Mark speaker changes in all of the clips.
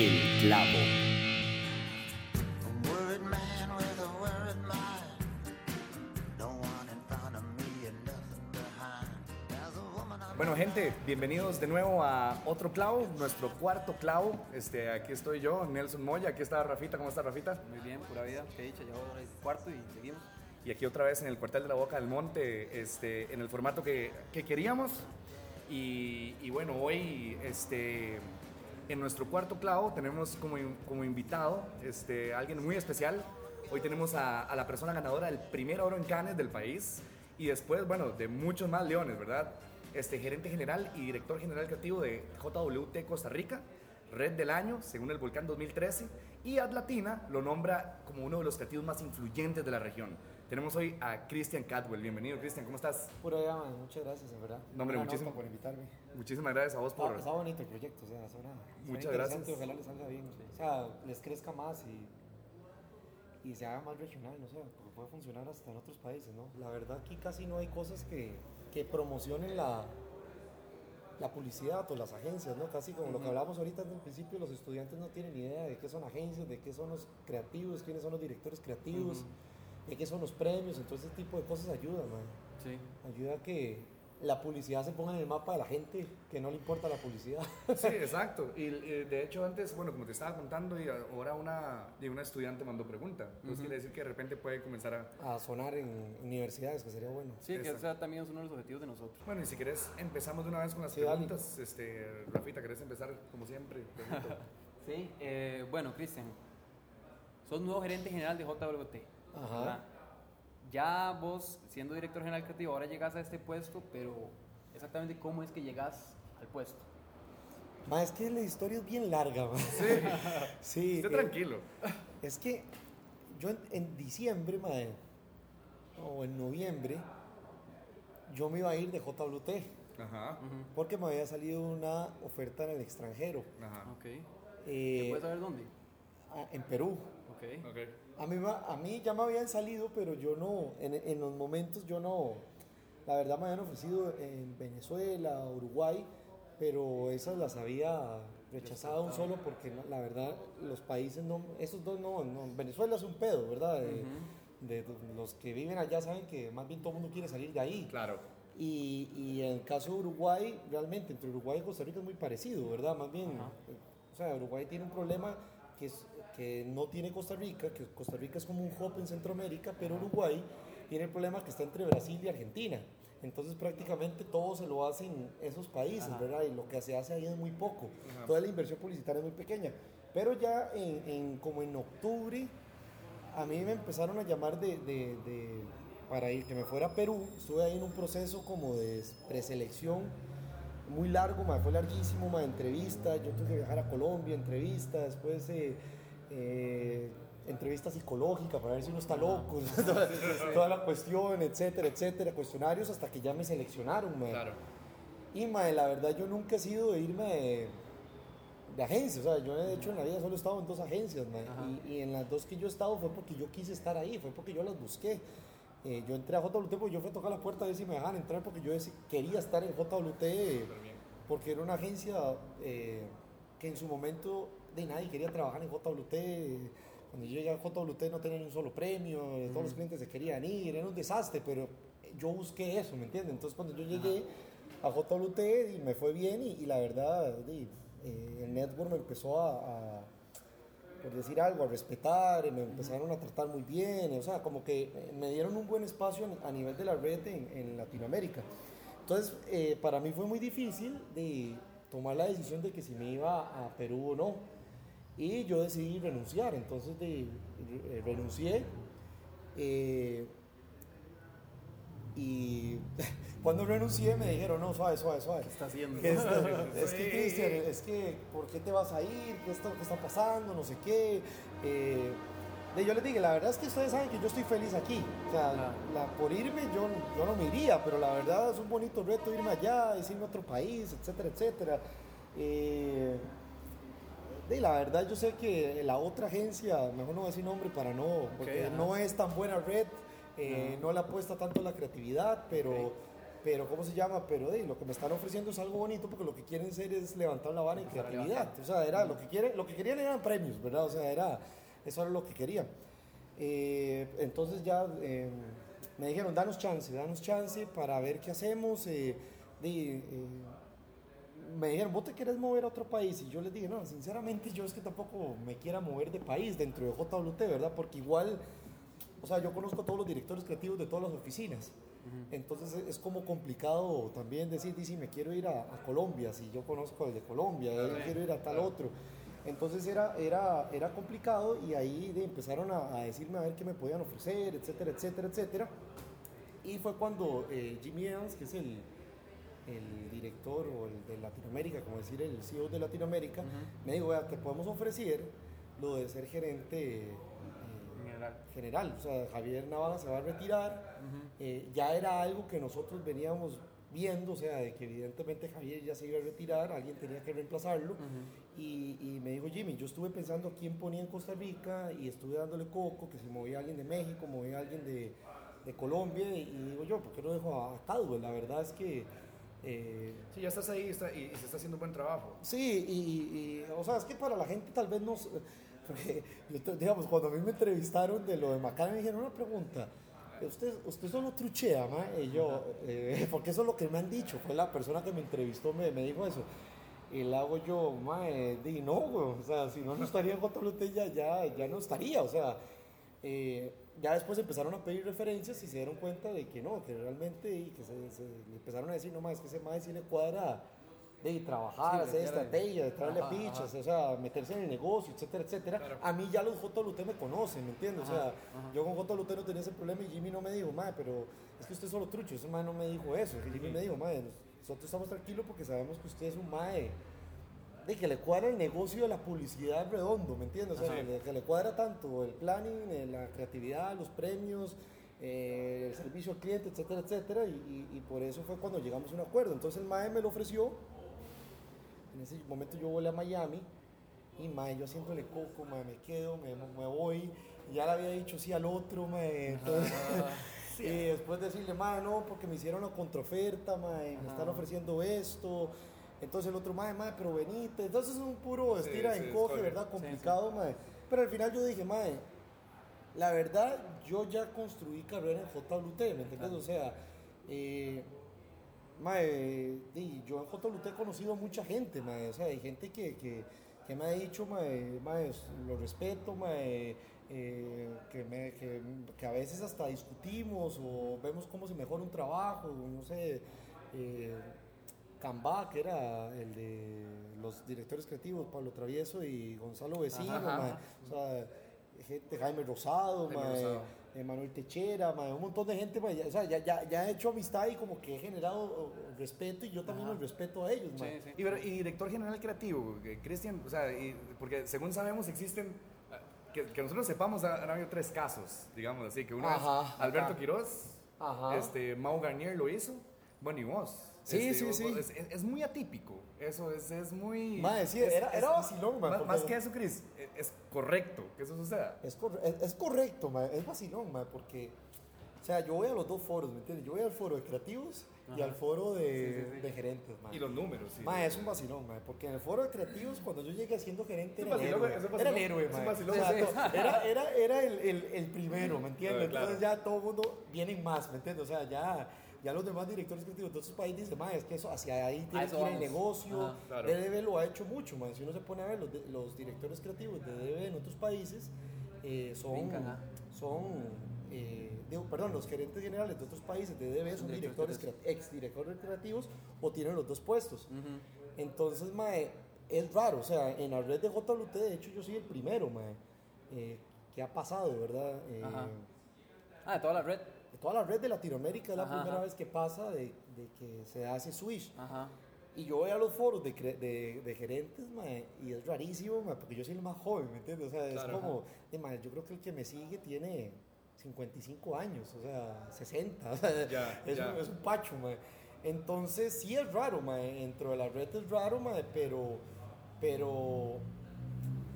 Speaker 1: El Clavo.
Speaker 2: Bueno, gente, bienvenidos de nuevo a otro clavo, nuestro cuarto clavo. Este, aquí estoy yo, Nelson Moya, aquí está Rafita. ¿Cómo está Rafita?
Speaker 3: Muy bien, pura vida, que dicha, ya ahora el cuarto y seguimos.
Speaker 2: Y aquí otra vez en el cuartel de la Boca del Monte, este, en el formato que, que queríamos. Y, y, bueno, hoy este, en nuestro cuarto clavo tenemos como, como invitado este, alguien muy especial. Hoy tenemos a, la persona ganadora del primer oro en Cannes del país y después, bueno, de muchos más leones, ¿verdad? Este, gerente general y director general creativo de JWT Costa Rica, Red del Año, según el Volcán 2013, y Atlatina lo nombra como uno de los creativos más influyentes de la región. Tenemos hoy a Christian Catwell. Bienvenido, Christian, ¿cómo estás?
Speaker 4: Pura vida, man. muchas gracias, en verdad.
Speaker 2: No, hombre, muchísimas
Speaker 4: por invitarme.
Speaker 2: Muchísimas gracias a vos por.
Speaker 4: Está, está bonito el proyecto, o sea, suena,
Speaker 2: Muchas gracias.
Speaker 4: Ojalá les salga bien, o sea, les crezca más y, y se haga más regional, no sé, porque puede funcionar hasta en otros países, ¿no? La verdad, aquí casi no hay cosas que, que promocionen la, la publicidad o las agencias, ¿no? Casi como lo que hablábamos ahorita en el principio, los estudiantes no tienen ni idea de qué son agencias, de qué son los creativos, quiénes son los directores creativos, de qué son los premios, entonces ese tipo de cosas ayuda, man.
Speaker 3: Sí.
Speaker 4: Ayuda a que la publicidad se ponga en el mapa de la gente que no le importa la publicidad.
Speaker 2: Sí, exacto. Y, y de hecho antes, bueno, como te estaba contando, y ahora una, y una estudiante mandó pregunta. Entonces quiere decir que de repente puede comenzar a...
Speaker 4: A sonar en universidades, que sería bueno.
Speaker 3: Sí, que ese también es uno de los objetivos de nosotros.
Speaker 2: Bueno, y si querés, empezamos de una vez con las
Speaker 4: Sí,
Speaker 2: preguntas. Este, Rafita, ¿querés empezar como siempre?
Speaker 3: Sí, eh, bueno, Cristian, sos nuevo gerente general de JWT.
Speaker 4: Ajá.
Speaker 3: Ya vos, siendo director general creativo, ahora llegas a este puesto, pero exactamente cómo es que llegas al puesto.
Speaker 4: Ma, es que la historia es bien larga, ma.
Speaker 2: Sí,
Speaker 4: Sí.
Speaker 2: esté
Speaker 4: eh,
Speaker 2: tranquilo.
Speaker 4: Es que yo en, en diciembre, mae, o en noviembre, yo me iba a ir de JWT
Speaker 2: Ajá,
Speaker 4: porque me había salido una oferta en el extranjero,
Speaker 2: ajá.
Speaker 3: Ok.
Speaker 4: eh,
Speaker 3: ¿Puedes saber dónde?
Speaker 4: a- en Perú.
Speaker 3: Ok.
Speaker 2: Ok.
Speaker 4: A mí, a mí ya me habían salido, pero yo no, en, en los momentos yo no, la verdad me habían ofrecido en Venezuela, Uruguay, pero esas las había rechazado un solo porque la verdad los países no, esos dos no, no, Venezuela es un pedo, ¿verdad? De, de los que viven allá saben que más bien todo el mundo quiere salir de ahí.
Speaker 2: Claro.
Speaker 4: Y, y en el caso de Uruguay, realmente entre Uruguay y Costa Rica es muy parecido, ¿verdad? Más bien, o sea, Uruguay tiene un problema que, es, que no tiene Costa Rica, que Costa Rica es como un hub en Centroamérica, pero Uruguay tiene el problema que está entre Brasil y Argentina. Entonces prácticamente todo se lo hacen esos países, ¿verdad? Y lo que se hace ahí es muy poco. Toda la inversión publicitaria es muy pequeña. Pero ya en, en- como en octubre, a mí me empezaron a llamar de, de- de- para ir, que me fuera a Perú. Estuve ahí en un proceso como de preselección muy largo, ma, fue larguísimo, ma, entrevista. Yo tuve que viajar a Colombia, entrevista, después eh, eh, entrevista psicológica para ver si uno está loco, toda, toda la cuestión, etcétera, etcétera, cuestionarios hasta que ya me seleccionaron.
Speaker 2: Claro.
Speaker 4: Y mae, la verdad yo nunca he sido de irme de, de agencia, o sea, yo de hecho en la vida solo he estado en dos agencias, mae, y, y en las dos que yo he estado fue porque yo quise estar ahí, fue porque yo las busqué. Eh, yo entré a JWT porque yo fui a tocar la puerta a ver si me dejaban entrar porque yo quería estar en JWT porque era una agencia eh, que en su momento de nadie quería trabajar en JWT. eh, Cuando yo llegué a JWT no tenía ni un solo premio, eh, todos los clientes se querían ir, era un desastre, pero yo busqué eso, ¿me entiendes? Entonces cuando yo llegué a JWT y me fue bien y, y la verdad eh, el network me empezó a, a, por decir algo, a respetar, y me empezaron a tratar muy bien, o sea, como que eh, me dieron un buen espacio a nivel de la red en, en Latinoamérica. Entonces, eh, para mí fue muy difícil de tomar la decisión de que si me iba a Perú o no. Y yo decidí renunciar, entonces de, re- renuncié. eh, y cuando renuncié me dijeron, no, suave, suave, suave.
Speaker 3: ¿Qué está haciendo?
Speaker 4: ¿Qué está- es que. Cristian, es que, ¿por qué te vas a ir? ¿Qué está, qué está pasando? No sé qué. Eh, yo les dije, la verdad es que ustedes saben que yo estoy feliz aquí. O sea, la, por irme yo, yo no me iría, pero la verdad es un bonito reto irme allá, es irme a otro país, etcétera, etcétera. Eh, de la verdad yo sé que la otra agencia, mejor no voy a decir nombre para no, porque no es tan buena red, eh, no le apuesta tanto a la creatividad, pero, pero ¿cómo se llama? Pero de, lo que me están ofreciendo es algo bonito porque lo que quieren ser es levantar la vara en creatividad. O sea, era lo que quieren, lo que querían eran premios, ¿verdad? O sea, era, eso era lo que querían. Eh, entonces ya eh, me dijeron, danos chance, danos chance para ver qué hacemos. Eh, de, me dijeron, ¿vos te quieres mover a otro país? Y yo les dije, no, sinceramente yo es que tampoco me quiera mover de país dentro de JWT, ¿verdad? Porque igual, o sea, yo conozco a todos los directores creativos de todas las oficinas. Entonces es como complicado también decir, si me quiero ir a, Colombia, si yo conozco al de Colombia, yo quiero ir a tal otro. Entonces era, era, era complicado y ahí empezaron a, decirme a ver qué me podían ofrecer, etcétera, etcétera, etcétera. Y fue cuando eh, Jimmy Evans, que es el, el director o el de Latinoamérica, como decir el CEO de Latinoamérica, me dijo, vea, te podemos ofrecer lo de ser gerente general. O sea, Javier Navarra se va a retirar. Eh, ya era algo que nosotros veníamos viendo, o sea, de que evidentemente Javier ya se iba a retirar, alguien tenía que reemplazarlo. y, y, me dijo Jimmy, yo estuve pensando quién ponía en Costa Rica y estuve dándole coco, que se movía alguien de México, movía alguien de, de Colombia. Y, digo yo, ¿por qué no dejo a, a La verdad es que...
Speaker 2: Eh, sí, ya estás ahí y, se está haciendo un buen trabajo.
Speaker 4: Sí, y, y, o sea, es que para la gente tal vez no digamos, cuando a mí me entrevistaron de lo de Macana, me dijeron una pregunta. Usted, usted solo truchea, ma? Y yo, eh, porque eso es lo que me han dicho. Fue la persona que me entrevistó, me, me dijo eso. Y le hago yo, ma, eh, di no, güey. O sea, si no, no estaría en JLT ya, ya, ya no estaría. O sea, eh, ya después empezaron a pedir referencias y se dieron cuenta de que no, que realmente, y que se, le empezaron a decir, no, más es que ese ma sí le cuadra de trabajar, hacer estrategia, de traerle pichas, o sea, meterse en el negocio, etcétera, etcétera. A mí ya los JLUT me conocen, ¿me entiendes? o sea, yo con JLUT no tenía ese problema y Jimmy no me dijo, madre, pero es que usted es solo trucho, ese madre no me dijo eso, Jimmy me dijo, madre, nosotros estamos tranquilos porque sabemos que usted es un madre de que le cuadra el negocio de la publicidad redondo, ¿me entiendes? O sea, que le, cuadra tanto el planning, eh, la creatividad, los premios, eh, el servicio al cliente, etcétera, etcétera, y, y, por eso fue cuando llegamos a un acuerdo. Entonces el MAE me lo ofreció en ese momento yo volé a Miami y mae, yo haciéndole coco, mae, me quedo, me, me voy. ya le había dicho sí al otro, mae. Entonces, y después decirle, mae, no, porque me hicieron una contraoferta, mae, me están ofreciendo esto. Entonces el otro, mae, mae, pero venite. Entonces es un puro estira en coge, ¿verdad? Complicado, mae. Pero al final yo dije, mae, la verdad, yo ya construí carrera en JWT, ¿me entiendes? O sea, eh, Mae, yo en JLUT he conocido a mucha gente, mae, o sea, hay gente que, que, que me ha dicho, mae, mae lo respeto, mae, eh, que, me, que, que, a veces hasta discutimos o vemos cómo se mejora un trabajo, no sé, eh, Cambá, que era el de los directores creativos, Pablo Travieso y Gonzalo Vecino, mae, o sea, gente, Jaime Rosado, Manuel Techera, un montón de gente, o sea, ya, ya, ya, he hecho amistad y como que he generado respeto y yo también los respeto a ellos.
Speaker 2: Y, y, director general creativo, Cristian, o sea, porque según sabemos existen, que, que nosotros sepamos, han habido tres casos, digamos así, que uno es Alberto Quiroz, este, Mau Garnier lo hizo, bueno, y vos.
Speaker 4: Sí, sí, sí.
Speaker 2: Es, muy atípico. Eso es, es muy.
Speaker 4: sí, era, era vacilón,
Speaker 2: man, Más, que eso, Cris, e, es, correcto que eso suceda.
Speaker 4: Es, es, correcto, man, es vacilón, man, porque. O sea, yo voy a los dos foros, ¿me entiendes? Yo voy al foro de creativos y al foro de, de gerentes, man.
Speaker 2: Y los números, sí.
Speaker 4: Man, es un vacilón, man, porque en el foro de creativos, cuando yo llegué siendo gerente, era, el héroe, era el héroe, man. era, era, era el, el, el primero, ¿me entiendes? Entonces ya todo el mundo viene más, ¿me entiendes? O sea, ya ya los demás directores creativos de otros países dicen, es que eso hacia ahí tiene que ir el negocio. DDB lo ha hecho mucho, man. si uno se pone a ver los, los directores creativos de DDB en otros países, eh, son, son eh, perdón, los gerentes generales de otros países de DDB son directores, ex directores creativos o tienen los dos puestos. Entonces, mae, es raro, o sea, en la red de JWT, de hecho, yo soy el primero, mae, eh, que ha pasado, ¿verdad?
Speaker 3: ah, de toda la red
Speaker 4: toda la red de Latinoamérica es la primera vez que pasa de, de, que se hace Switch. Y yo voy a los foros de, de, de gerentes, y es rarísimo, porque yo soy el más joven, ¿me entiendes? O sea, es como, yo creo que el que me sigue tiene 55 años, o sea, 60, o sea, es, Un, es, Un, pacho, Entonces, sí es raro, dentro de la red es raro, pero, pero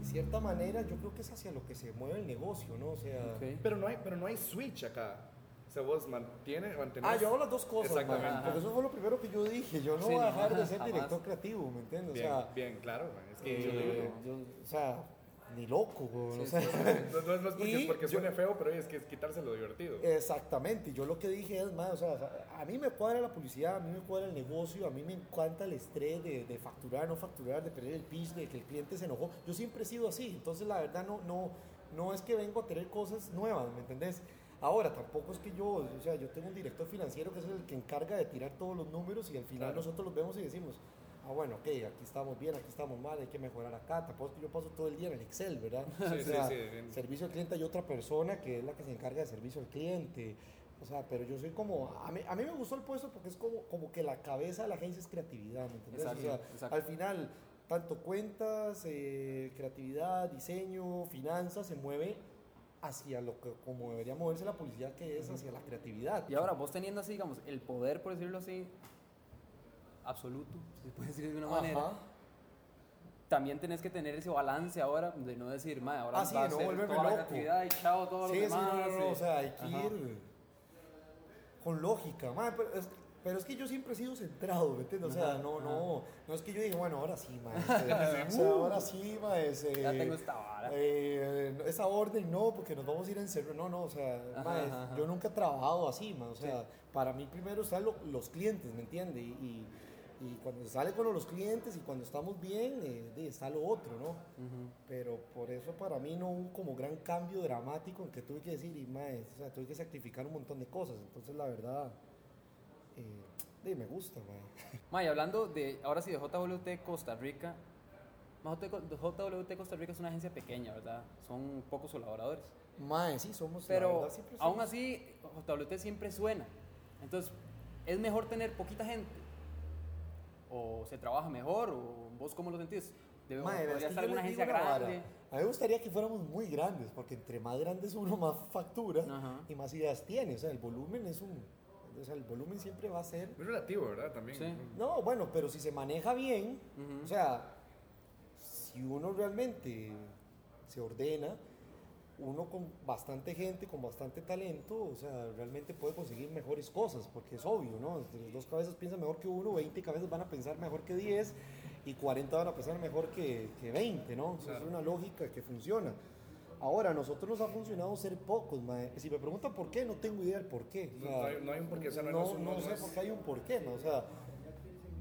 Speaker 4: de cierta manera yo creo que es hacia lo que se mueve el negocio, ¿no? O sea...
Speaker 2: Pero, no hay, pero no hay switch acá. O sea, vos mantiene, mantenés...
Speaker 4: Ah, yo hago las dos cosas,
Speaker 2: Exactamente.
Speaker 4: porque eso fue lo primero que yo dije. Yo no
Speaker 3: Sí,
Speaker 4: voy a
Speaker 3: no,
Speaker 4: dejar de ser
Speaker 3: jamás.
Speaker 4: director creativo, ¿me entiendes?
Speaker 2: Bien,
Speaker 4: o sea,
Speaker 2: bien, claro, es que
Speaker 4: eh,
Speaker 2: yo
Speaker 4: yo- o sea, ni loco, güey, o
Speaker 3: Sí,
Speaker 4: sea,
Speaker 3: sí,
Speaker 2: No, es porque,
Speaker 4: Y
Speaker 2: porque
Speaker 4: yo-
Speaker 2: suene feo, pero es que es quitarse lo divertido.
Speaker 4: Exactamente, y yo lo que dije es más, o sea, a mí me cuadra la publicidad, a mí me cuadra el negocio, a mí me encanta el estrés de, de facturar, no facturar, de perder el pitch, de que el cliente se enojó. Yo siempre he sido así, entonces la verdad no, no, no es que vengo a tener cosas nuevas, ¿me entendés? Ahora, tampoco es que yo, o sea, yo tengo un director financiero que es el que encarga de tirar todos los números y al final
Speaker 2: Claro.
Speaker 4: nosotros los vemos y decimos, ah, bueno, ok, aquí estamos bien, aquí estamos mal, hay que mejorar acá. Tampoco es que yo paso todo el día en el Excel, ¿verdad?
Speaker 2: Sí,
Speaker 4: O
Speaker 2: sí,
Speaker 4: sea,
Speaker 2: sí, bien.
Speaker 4: servicio al cliente hay otra persona que es la que se encarga de servicio al cliente. O sea, pero yo soy como, a mí, a mí me gustó el puesto porque es como, como que la cabeza de la agencia es creatividad, ¿me entiendes?
Speaker 3: Exacto,
Speaker 4: o sea,
Speaker 3: exacto.
Speaker 4: al final, tanto cuentas, eh, creatividad, diseño, finanzas, se mueve hacia lo que, como debería moverse la publicidad, que es hacia la creatividad.
Speaker 3: Y ahora, vos teniendo así, digamos, el poder, por decirlo así, absoluto, si se puede decir de una manera, también tenés que tener ese balance ahora de no decir, "Mae, ahora
Speaker 4: Ah, sí,
Speaker 3: va a
Speaker 4: no
Speaker 3: toda la
Speaker 4: loco".
Speaker 3: creatividad y chao todo
Speaker 4: Sí,
Speaker 3: lo
Speaker 4: sí,
Speaker 3: demás.
Speaker 4: no, no, no, o sea, hay que
Speaker 3: Ajá.
Speaker 4: ir con lógica, mae, pero, es, pero es que yo siempre he sido centrado, ¿me entiendes? O sea, no, no, no es que yo diga, bueno, ahora sí, mae, este, o sea, ahora sí, mae, ese,
Speaker 3: Ya tengo esta vara.
Speaker 4: eh, esa orden no, porque nos vamos a ir a encerrar, no, no, o sea,
Speaker 3: Ajá,
Speaker 4: mae,
Speaker 3: ajá, ajá.
Speaker 4: yo nunca he trabajado así, mae, o sea, para mí primero están lo- los clientes, ¿me entiendes? Y, y, y cuando se sale con los clientes y cuando estamos bien, eh, está lo otro, ¿no? Pero por eso para mí no hubo como gran cambio dramático en que tuve que decir, y mae, o sea, tuve que sacrificar un montón de cosas. Entonces, la verdad, eh, me gusta, mae.
Speaker 3: Mae, hablando de, ahora sí, de JWT Costa Rica, JWT Costa Rica es una agencia pequeña, ¿verdad? Son pocos colaboradores.
Speaker 4: Mae, sí, somos,
Speaker 3: Pero
Speaker 4: verdad,
Speaker 3: aún así, JWT siempre suena. Entonces, ¿es mejor tener poquita gente? ¿O se trabaja mejor? ¿O vos cómo lo sentís? Debe,
Speaker 4: Mae,
Speaker 3: podría estar una agencia
Speaker 4: una vara.
Speaker 3: grande.
Speaker 4: A mí me gustaría que fuéramos muy grandes, porque entre más grandes uno, más factura
Speaker 3: Ajá.
Speaker 4: y más ideas tiene. O sea, el volumen es un... O sea, el volumen siempre va a ser...
Speaker 2: Es relativo, ¿verdad? También.
Speaker 3: Sí.
Speaker 4: No, bueno, pero si se maneja bien,
Speaker 3: Ujú.
Speaker 4: o sea, si uno realmente se ordena, uno con bastante gente, con bastante talento, o sea, realmente puede conseguir mejores cosas, porque es obvio, ¿no? Dos cabezas piensan mejor que uno, 20 cabezas van a pensar mejor que 10 y 40 van a pensar mejor que, que 20, ¿no? O sea,
Speaker 2: Claro.
Speaker 4: Es una lógica que funciona. Ahora, a nosotros nos ha funcionado ser pocos, mae. Si me preguntan por qué, no tengo idea del por qué. O
Speaker 2: No,
Speaker 4: sea,
Speaker 2: no hay- no hay un porqué, o sea, no-
Speaker 4: no,
Speaker 2: no
Speaker 4: sé por qué hay un porqué, ¿no? O sea,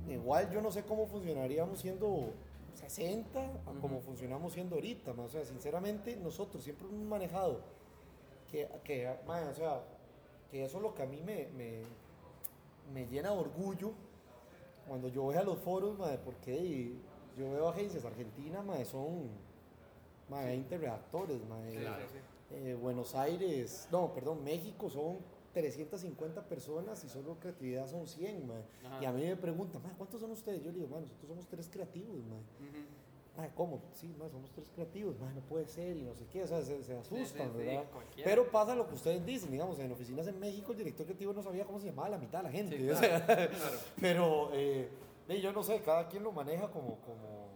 Speaker 4: igual yo no sé cómo funcionaríamos siendo 60 a como funcionamos siendo ahorita, mae. O sea, sinceramente, nosotros siempre hemos manejado que, que mae, o sea, que eso es lo que a mí me, me, me llena de orgullo cuando yo voy a los foros, mae, porque yo veo agencias argentinas, mae, son mae, 20 redactores, mae.
Speaker 2: Claro.
Speaker 4: Eh, Buenos Aires, no, perdón, México son 350 personas y solo creatividad son 100, mae. Y a mí me preguntan, mae, ¿cuántos son ustedes? Yo le digo, mae, nosotros somos tres creativos, mae. Mae, ¿cómo? Sí, mae, somos tres creativos, mae, no puede ser y no sé qué, o sea, se, se asustan,
Speaker 3: sí, sí,
Speaker 4: ¿verdad? Pero pasa lo que ustedes dicen, digamos, en oficinas en México el director creativo no sabía cómo se llamaba la mitad de la gente.
Speaker 3: Sí,
Speaker 4: o
Speaker 3: claro,
Speaker 4: sea,
Speaker 2: Claro.
Speaker 4: pero eh, eh, yo no sé, cada quien lo maneja como, como,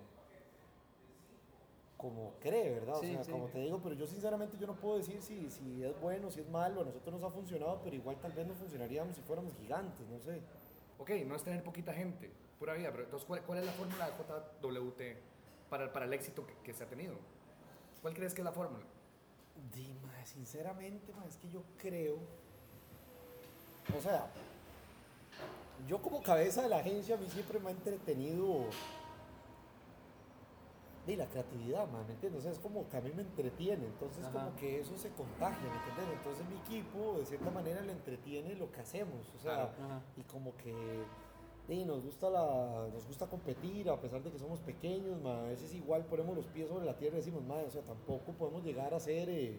Speaker 4: como cree, ¿verdad?
Speaker 3: Sí,
Speaker 4: o sea,
Speaker 3: sí.
Speaker 4: como te digo, pero yo sinceramente yo no puedo decir si, si es bueno, si es malo, a nosotros nos ha funcionado, pero igual tal vez no funcionaríamos si fuéramos gigantes, no sé.
Speaker 2: Ok, no es tener poquita gente, pura vida, pero entonces, ¿cuál, cuál es la fórmula de JWT para, para el éxito que, que se ha tenido? ¿Cuál crees que es la fórmula?
Speaker 4: Dima, sinceramente, ma, es que yo creo. O sea, yo como cabeza de la agencia, a mí siempre me ha entretenido. De la creatividad, man, ¿me entiendes? O sea, es como que a mí me entretiene, entonces
Speaker 3: Ajá.
Speaker 4: como que eso se contagia, ¿me entiendes? Entonces mi equipo, de cierta manera, le entretiene lo que hacemos, o sea.
Speaker 3: Ajá.
Speaker 4: y como que y nos gusta la nos gusta competir a pesar de que somos pequeños ma, a veces igual ponemos los pies sobre la tierra y decimos ma, o sea tampoco podemos llegar a ser eh,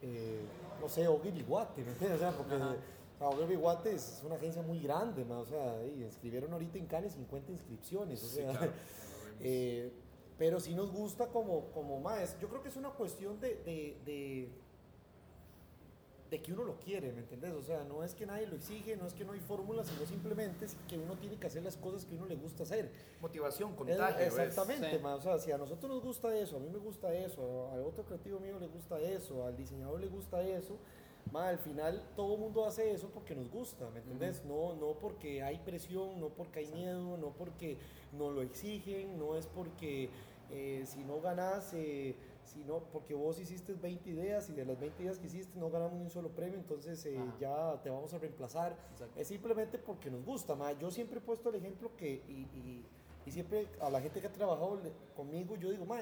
Speaker 4: eh, no sé Ogui Biguate ¿me entiendes? o sea porque
Speaker 3: Ajá.
Speaker 4: o sea, es una agencia muy grande ma, o sea y inscribieron ahorita en Cannes 50 inscripciones o
Speaker 2: Sí,
Speaker 4: sea
Speaker 2: claro.
Speaker 4: eh, pero sí nos gusta como, como más. Yo creo que es una cuestión de, de, de, de que uno lo quiere, ¿me entendés? O sea, no es que nadie lo exige, no es que no hay fórmulas, sino simplemente es que uno tiene que hacer las cosas que uno le gusta hacer.
Speaker 2: Motivación, contagio. es-
Speaker 4: exactamente,
Speaker 3: Sí.
Speaker 4: ma, o sea, si a nosotros nos gusta eso, a mí me gusta eso, al otro creativo mío le gusta eso, al diseñador le gusta eso, Ma, al final todo el mundo hace eso porque nos gusta, ¿me entendés? no, no porque hay presión, no porque hay miedo, no porque nos lo exigen, no es porque eh, si no ganas, eh, si no, porque vos hiciste 20 ideas y de las 20 ideas que hiciste no ganamos ni un solo premio, entonces eh, ya te vamos a reemplazar. Es simplemente porque nos gusta. Ma. Yo siempre he puesto el ejemplo que, y, y, y siempre a la gente que ha trabajado conmigo, yo digo, ma,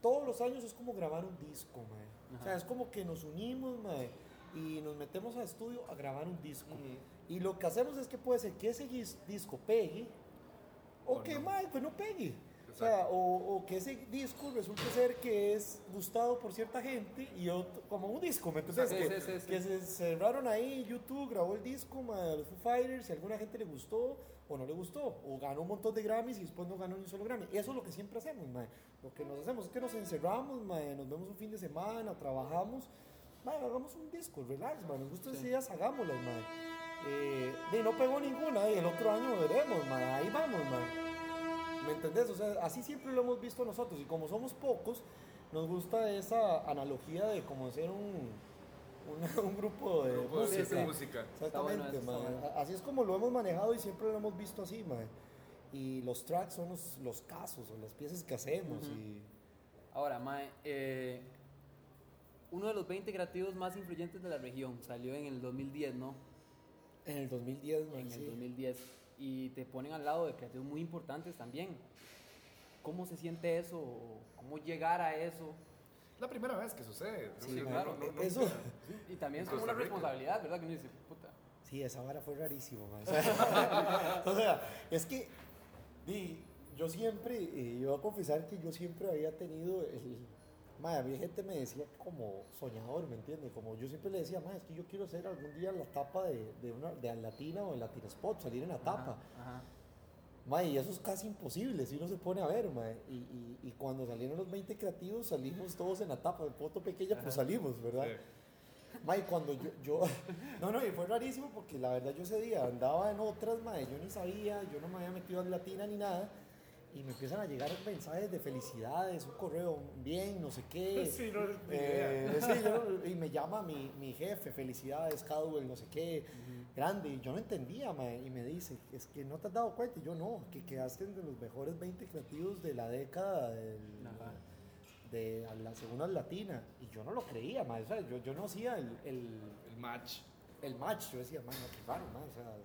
Speaker 4: todos los años es como grabar un disco, ma. O sea, es como que nos unimos, ma y nos metemos al estudio a grabar un disco. Y lo que hacemos es que puede ser que ese disco pegue o, que no. pues no pegue. O, sea, o, que ese disco resulte ser que es gustado por cierta gente y otro, como un disco, ¿me entiendes? que, que, se cerraron ahí, YouTube grabó el disco, ma, los Foo Fighters, si alguna gente le gustó o no le gustó, o ganó un montón de Grammys y después no ganó ni un solo Grammy. Eso es lo que siempre hacemos, ma. Lo que nos hacemos es que nos encerramos, ma, nos vemos un fin de semana, trabajamos man, hagamos un disco, relax, man, nos gustan esas ideas, hagámoslas, man. Eh, y no pegó ninguna y el otro año veremos, man, ahí vamos, man. ¿Me entendés? O sea, así siempre lo hemos visto nosotros y como somos pocos, nos gusta esa analogía de como ser un, un grupo de música. Exactamente, man. Así es como lo hemos manejado y siempre lo hemos visto así, man. Y los tracks son los, los casos o las piezas que hacemos. y...
Speaker 3: Ahora, Mae, eh, uno de los 20 creativos más influyentes de la región. Salió en el 2010, ¿no?
Speaker 4: En el 2010,
Speaker 3: man, En el 2010. Y te ponen al lado de creativos muy importantes también. ¿Cómo se siente eso? ¿Cómo llegar a eso?
Speaker 2: La primera vez que sucede.
Speaker 3: Sí, claro. eso. y también es como una responsabilidad, ¿verdad? Que uno dice, puta.
Speaker 4: Sí, esa vara fue rarísimo, man. O sea, es que yo siempre, eh, yo voy a confesar que yo siempre había tenido el, Madre, a mí gente me decía como soñador, ¿me entiendes? Como yo siempre le decía, madre, es que yo quiero ser algún día la tapa de, de una de Latina o en Latina Spot, salir en la tapa. Ajá, y eso es casi imposible si uno se pone a ver, madre. Y, y, y, cuando salieron los 20 creativos, salimos todos en la tapa, de foto pequeña, pues salimos, ¿verdad? Sí. y cuando yo, yo, no, no, y fue rarísimo porque la verdad yo ese día andaba en otras, madre, yo ni sabía, yo no me había metido en Latina ni nada y me empiezan a llegar mensajes de felicidades, un correo bien, no sé qué.
Speaker 2: Sí, no, eh,
Speaker 4: sí, y me llama mi, mi, jefe, felicidades, Cadwell, no sé qué, grande. Y yo no entendía, y me dice, es que no te has dado cuenta. Y yo no, que quedaste entre los mejores 20 creativos de la década del, de la segunda latina. Y yo no lo creía, ma, o sea, yo, yo no hacía el, el,
Speaker 2: el match.
Speaker 4: El match, yo decía, man, qué raro, o sea,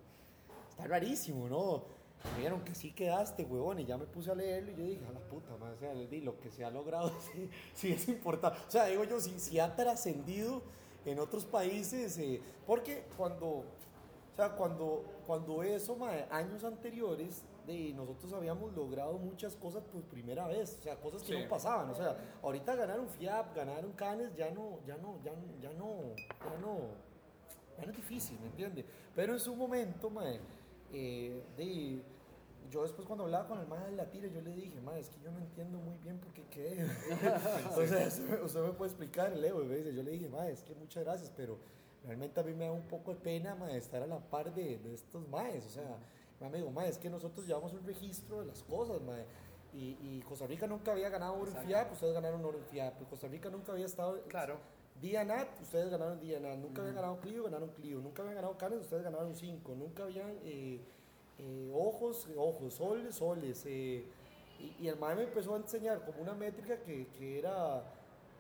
Speaker 4: está rarísimo, ¿no? Me dijeron que sí quedaste, huevón, y ya me puse a leerlo y yo dije, a la puta, man, o sea, lo que se ha logrado sí, sí es importante. O sea, digo yo, si, si ha trascendido en otros países, eh, porque cuando, o sea, cuando, cuando eso, man, años anteriores, de, nosotros habíamos logrado muchas cosas por primera vez, o sea, cosas que no pasaban, o sea, ahorita ganar un FIAP, ganar un Canes, ya no, ya no, ya, ya no, ya no, ya no es difícil, ¿me entiendes? Pero en su momento, man, eh, de, yo después cuando hablaba con el más de la tira, yo le dije, ma, es que yo no entiendo muy bien por qué quedé. o sea, usted, me puede explicar, Leo, yo le dije, ma, es que muchas gracias, pero realmente a mí me da un poco de pena, estar a la par de, de estos maes, o sea, me digo, es que nosotros llevamos un registro de las cosas, y, y, Costa Rica nunca había ganado oro en FIAP, ustedes ganaron oro en FIAP, Costa Rica nunca había estado...
Speaker 2: Claro.
Speaker 4: Dianat, ustedes ganaron Dianat, nunca habían ganado Clio, ganaron Clio, nunca habían ganado Canes, ustedes ganaron 5, nunca habían... Eh, eh, ojos, ojos, soles, soles. Eh, y, el MAE me empezó a enseñar como una métrica que, que era,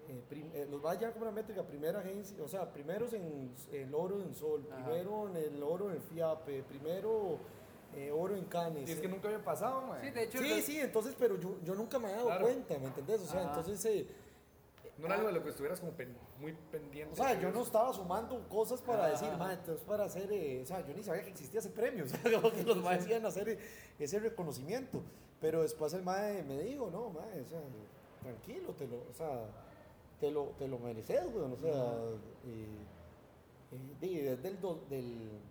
Speaker 4: eh, los va a llevar como una métrica, primera agencia, o sea, primeros en el oro en sol, primero en el oro en el FIAPE, primero oro en canes.
Speaker 2: Y es que nunca había pasado,
Speaker 3: Sí, de hecho.
Speaker 4: Sí, sí, entonces, pero yo, yo nunca me había dado cuenta, ¿me entendés? O sea, entonces
Speaker 2: no era algo de lo que estuvieras como muy pendiente.
Speaker 4: O sea, yo no estaba sumando cosas para decir, ma, entonces para hacer, eh, o sea, yo ni sabía que existía ese premio, o sea, que los maes iban a hacer ese reconocimiento. Pero después el mae me dijo, no, mae, o sea, tranquilo, te lo, o sea, te lo, te lo mereces, güey, o sea, y, desde el del, del,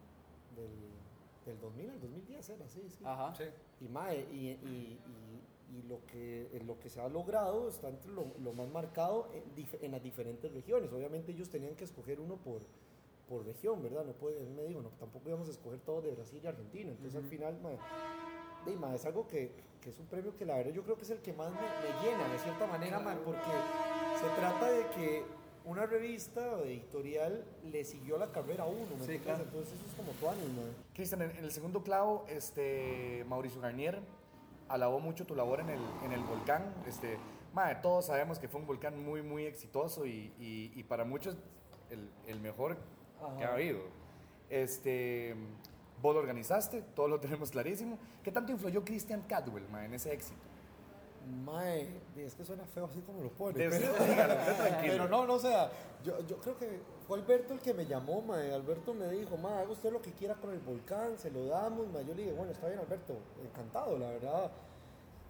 Speaker 4: del 2000 al 2010 era así, sí.
Speaker 3: Ajá.
Speaker 2: Sí.
Speaker 4: Y mae, y, y, y lo que, lo que se ha logrado está entre lo, lo más marcado en, en, las diferentes regiones. Obviamente ellos tenían que escoger uno por, por región, ¿verdad? No puede, él me dijo, no, tampoco íbamos a escoger todo de Brasil y Argentina. Entonces al final, ma, es algo que, que, es un premio que la verdad yo creo que es el que más me, me llena de cierta manera, man, porque se trata de que una revista editorial le siguió la carrera a uno, ¿me
Speaker 3: Sí, claro.
Speaker 4: Entonces eso es como tuanis, mae.
Speaker 2: Cristian, en, en el segundo clavo, este, Mauricio Garnier alabó mucho tu labor en el, en el volcán. Este, mae, todos sabemos que fue un volcán muy, muy exitoso y, y- y para muchos el, el mejor que
Speaker 4: Ajá.
Speaker 2: ha habido. Este, vos lo organizaste, todos lo tenemos clarísimo. ¿Qué tanto influyó Christian Cadwell mae, en ese éxito?
Speaker 4: Mae, es que suena feo así como lo pone. Pero, pero no, no, o sea, yo, yo creo que fue Alberto el que me llamó, mae. Alberto me dijo, mae, haga usted lo que quiera con el volcán, se lo damos, mae. Yo le dije, bueno, está bien, Alberto, encantado, la verdad.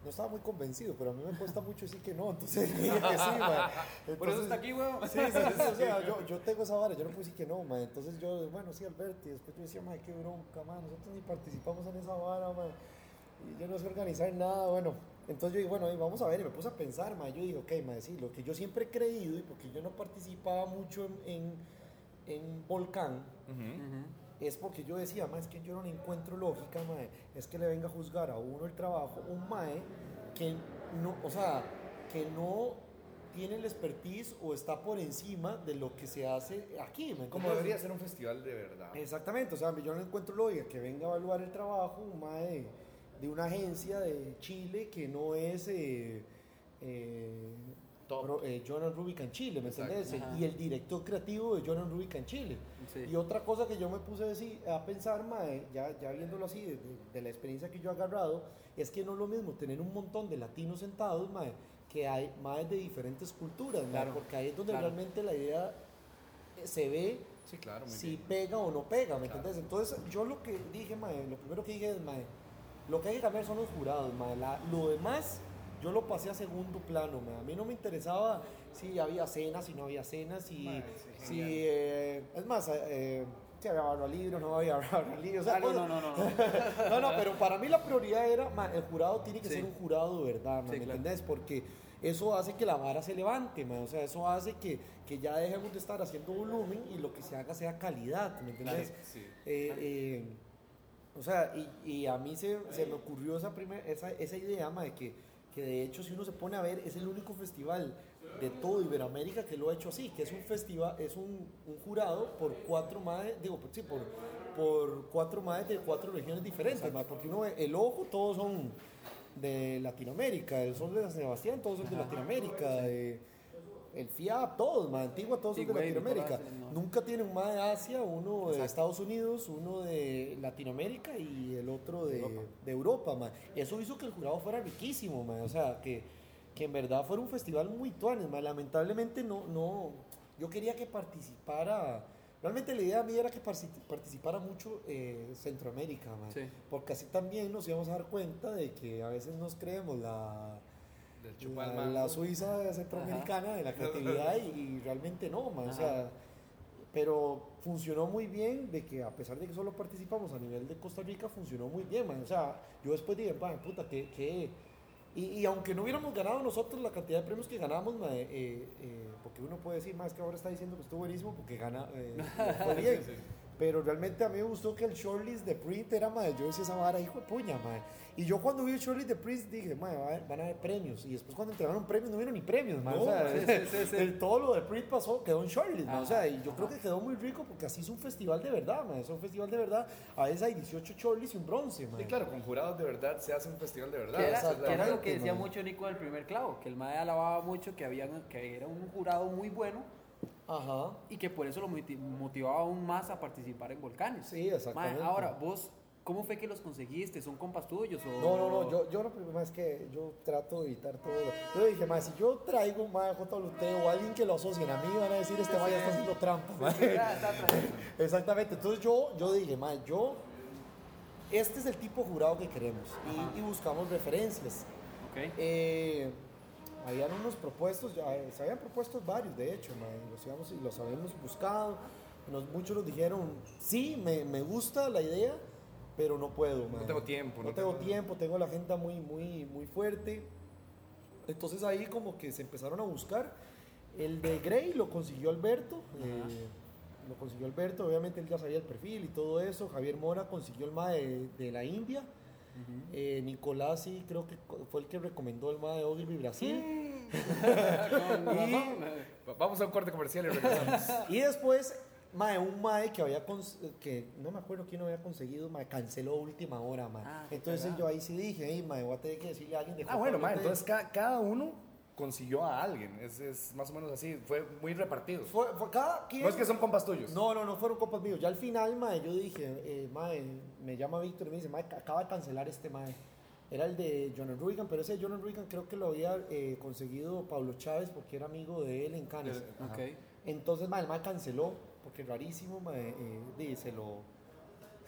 Speaker 4: No estaba muy convencido, pero a mí me cuesta mucho decir que no, entonces dije que sí, mae.
Speaker 3: Por eso está aquí, weón.
Speaker 4: Sí, sí, sí, o sea, yo, yo tengo esa vara, yo no puedo decir que no, mae. Entonces yo, bueno, sí, Alberto, y después yo decía, mae, qué bronca, mae, nosotros ni participamos en esa vara, mae. Y yo no sé organizar nada, bueno. Entonces yo dije, bueno, vamos a ver, y me puse a pensar, mae. Yo dije, ok, mae, sí, lo que yo siempre he creído, y porque yo no participaba mucho en, en, en Volcán, es porque yo decía, mae, es que yo no le encuentro lógica, mae, es que le venga a juzgar a uno el trabajo, un mae que no, o sea, que no tiene el expertise o está por encima de lo que se hace aquí, ¿me
Speaker 2: Como debería ser un festival de verdad.
Speaker 4: Exactamente, o sea, yo no encuentro lógica que venga a evaluar el trabajo un mae de, una agencia de Chile que no es eh, eh, pro- eh, Jonathan Rubik en Chile, ¿me entiendes? Y el director creativo de Jonathan Rubik en Chile.
Speaker 3: Sí.
Speaker 4: Y otra cosa que yo me puse a, decir- a pensar, mae, ya, ya viéndolo así, de, de- la experiencia que yo he agarrado, es que no es lo mismo tener un montón de latinos sentados, mae, que hay más de diferentes culturas, mae,
Speaker 3: Claro,
Speaker 4: porque ahí es donde
Speaker 3: claro.
Speaker 4: realmente la idea se ve
Speaker 2: Sí, claro,
Speaker 4: si
Speaker 2: bien.
Speaker 4: pega o no pega, ¿me
Speaker 2: Claro.
Speaker 4: entendés? Entonces, yo lo que dije, mae, lo primero que dije es, mae, lo que hay que cambiar son los jurados. La- lo demás, yo lo pasé a segundo plano. A mí no me interesaba si había cenas, si no había cenas, si...
Speaker 2: Sí,
Speaker 4: eh, es más, eh, eh, si había barra libre o no había barra libre. O sea,
Speaker 3: Ah, no, no, no, no, no.
Speaker 4: no, no, pero para mí la prioridad era, ma, el jurado tiene que
Speaker 3: Sí.
Speaker 4: ser un jurado de verdad,
Speaker 3: Sí,
Speaker 4: ¿me
Speaker 3: claro.
Speaker 4: entendés? Porque eso hace que la vara se levante, o sea, eso hace que, que ya dejemos de estar haciendo volumen y lo que se haga sea calidad, ¿me entendés?
Speaker 2: Sí.
Speaker 4: Eh, o sea, y, y a mí se, se me ocurrió esa, primer, esa, esa idea, ma, de que, que de hecho si uno se pone a ver, es el único festival de todo Iberoamérica que lo ha hecho así, que es un festival, es un, un jurado por cuatro madres, digo, por- sí, por, por cuatro madres de cuatro regiones diferentes, ma, porque uno ve, el ojo, todos son de Latinoamérica, el sol de San Sebastián, todos son de Latinoamérica, de- el FIAP, todos, más Antigua, todos son de Latinoamérica.
Speaker 3: No.
Speaker 4: Nunca tienen uno de Asia, uno de. Estados Unidos, uno de Latinoamérica y el otro de,
Speaker 2: Europa.
Speaker 4: de Europa, man. Eso hizo que el jurado fuera riquísimo, man. O sea, que, que en verdad fuera un festival muy tuanes, man. Lamentablemente no, no, yo quería que participara, realmente la idea mía era que partici- participara mucho eh, Centroamérica, man.
Speaker 3: Sí.
Speaker 4: Porque así también nos íbamos a dar cuenta de que a veces nos creemos la...
Speaker 2: Del
Speaker 4: La, Suiza centroamericana de la creatividad y, y realmente no, man, o sea, pero funcionó muy bien de que a pesar de que solo participamos a nivel de Costa Rica, funcionó muy bien, man, o sea, yo después dije, "Pa, puta, que, que y, y aunque no hubiéramos ganado nosotros la cantidad de premios que ganamos, ma, eh, eh, porque uno puede decir, más que ahora está diciendo que estuvo buenísimo porque gana, eh, fue bien.
Speaker 2: Sí, sí.
Speaker 4: Pero realmente a mí me gustó que el shortlist de Print era, madre, yo decía esa vara, hijo de puña, madre. Y yo cuando vi el shortlist de Prince dije, madre, va van a haber premios. Y después cuando entregaron premios no vieron ni premios, madre.
Speaker 2: No,
Speaker 4: o sea,
Speaker 3: sí, sí, sí, sí.
Speaker 4: el- todo lo de Print pasó, quedó en shortlist, madre. O sea,
Speaker 3: Ajá,
Speaker 4: y yo creo que quedó muy rico porque así es un festival de verdad, madre. Es un festival de verdad. A veces hay 18 shortlists y un bronce, madre.
Speaker 2: Sí, claro, con jurados de verdad se hace un festival de verdad.
Speaker 3: Que era, que era lo que decía
Speaker 4: man.
Speaker 3: mucho Nico del primer clavo, que el MAE alababa mucho que, había, que era un jurado muy bueno
Speaker 4: Ajá.
Speaker 3: y que por eso lo moti- motivaba aún más a participar en volcanes.
Speaker 4: Sí, exactamente.
Speaker 3: Ahora, vos, ¿cómo fue que los conseguiste? ¿Son compas tuyos? O...
Speaker 4: No, no, no, yo, yo lo primero es que yo trato de evitar todo. Yo dije, más si yo traigo un mae JWT o alguien que lo asocien a mí, van a decir, este mae ya está haciendo trampa. mae".
Speaker 3: Ya, está.
Speaker 4: Exactamente, entonces yo, yo dije, mae, yo, este es el tipo de jurado que queremos y, y buscamos referencias.
Speaker 3: Ok.
Speaker 4: Eh, habían unos propuestos, ya, eh, se habían propuesto varios, de hecho, mae, los, íbamos, y los habíamos buscado. Nos, muchos nos dijeron, sí, me, me gusta la idea, pero no puedo. mae.
Speaker 2: tengo tiempo,
Speaker 4: No,
Speaker 2: no
Speaker 4: tengo
Speaker 2: tengo-
Speaker 4: tiempo, tengo la agenda muy, muy, muy fuerte. Entonces ahí como que se empezaron a buscar. El de Grey lo consiguió Alberto. eh, lo consiguió Alberto, obviamente él ya sabía el perfil y todo eso. Javier Mora consiguió el MA de, de la India. Eh, Nicolás sí creo que fue el que recomendó el MA de Ogilvy Brasil.
Speaker 2: y vamos a un corte comercial y regresamos.
Speaker 4: Y después, mae, un mae que había, que no me acuerdo quién había conseguido, mae, canceló a última hora, mae.
Speaker 3: Ah,
Speaker 4: entonces yo ahí sí dije, hey, mae, voy a tener que decirle a alguien de
Speaker 2: ah, bueno, ma,
Speaker 4: JWT".
Speaker 2: entonces ca- cada uno consiguió a alguien. Es, es más o menos así. Fue muy repartido.
Speaker 4: Fue, fue cada quien...
Speaker 2: No es que son compas tuyos.
Speaker 4: No, no, no fueron copas míos. Ya al final, mae, yo dije, eh, mae, me llama Víctor y me dice, mae, acaba de cancelar este mae. Era el de Jonathan Ruigan, pero ese de Jonathan Ruigan creo que lo había eh, conseguido Pablo Chávez porque era amigo de él en Cannes.
Speaker 2: Ajá.
Speaker 3: Ok.
Speaker 4: Entonces, mae, el mae canceló, porque rarísimo, mae, eh, se lo...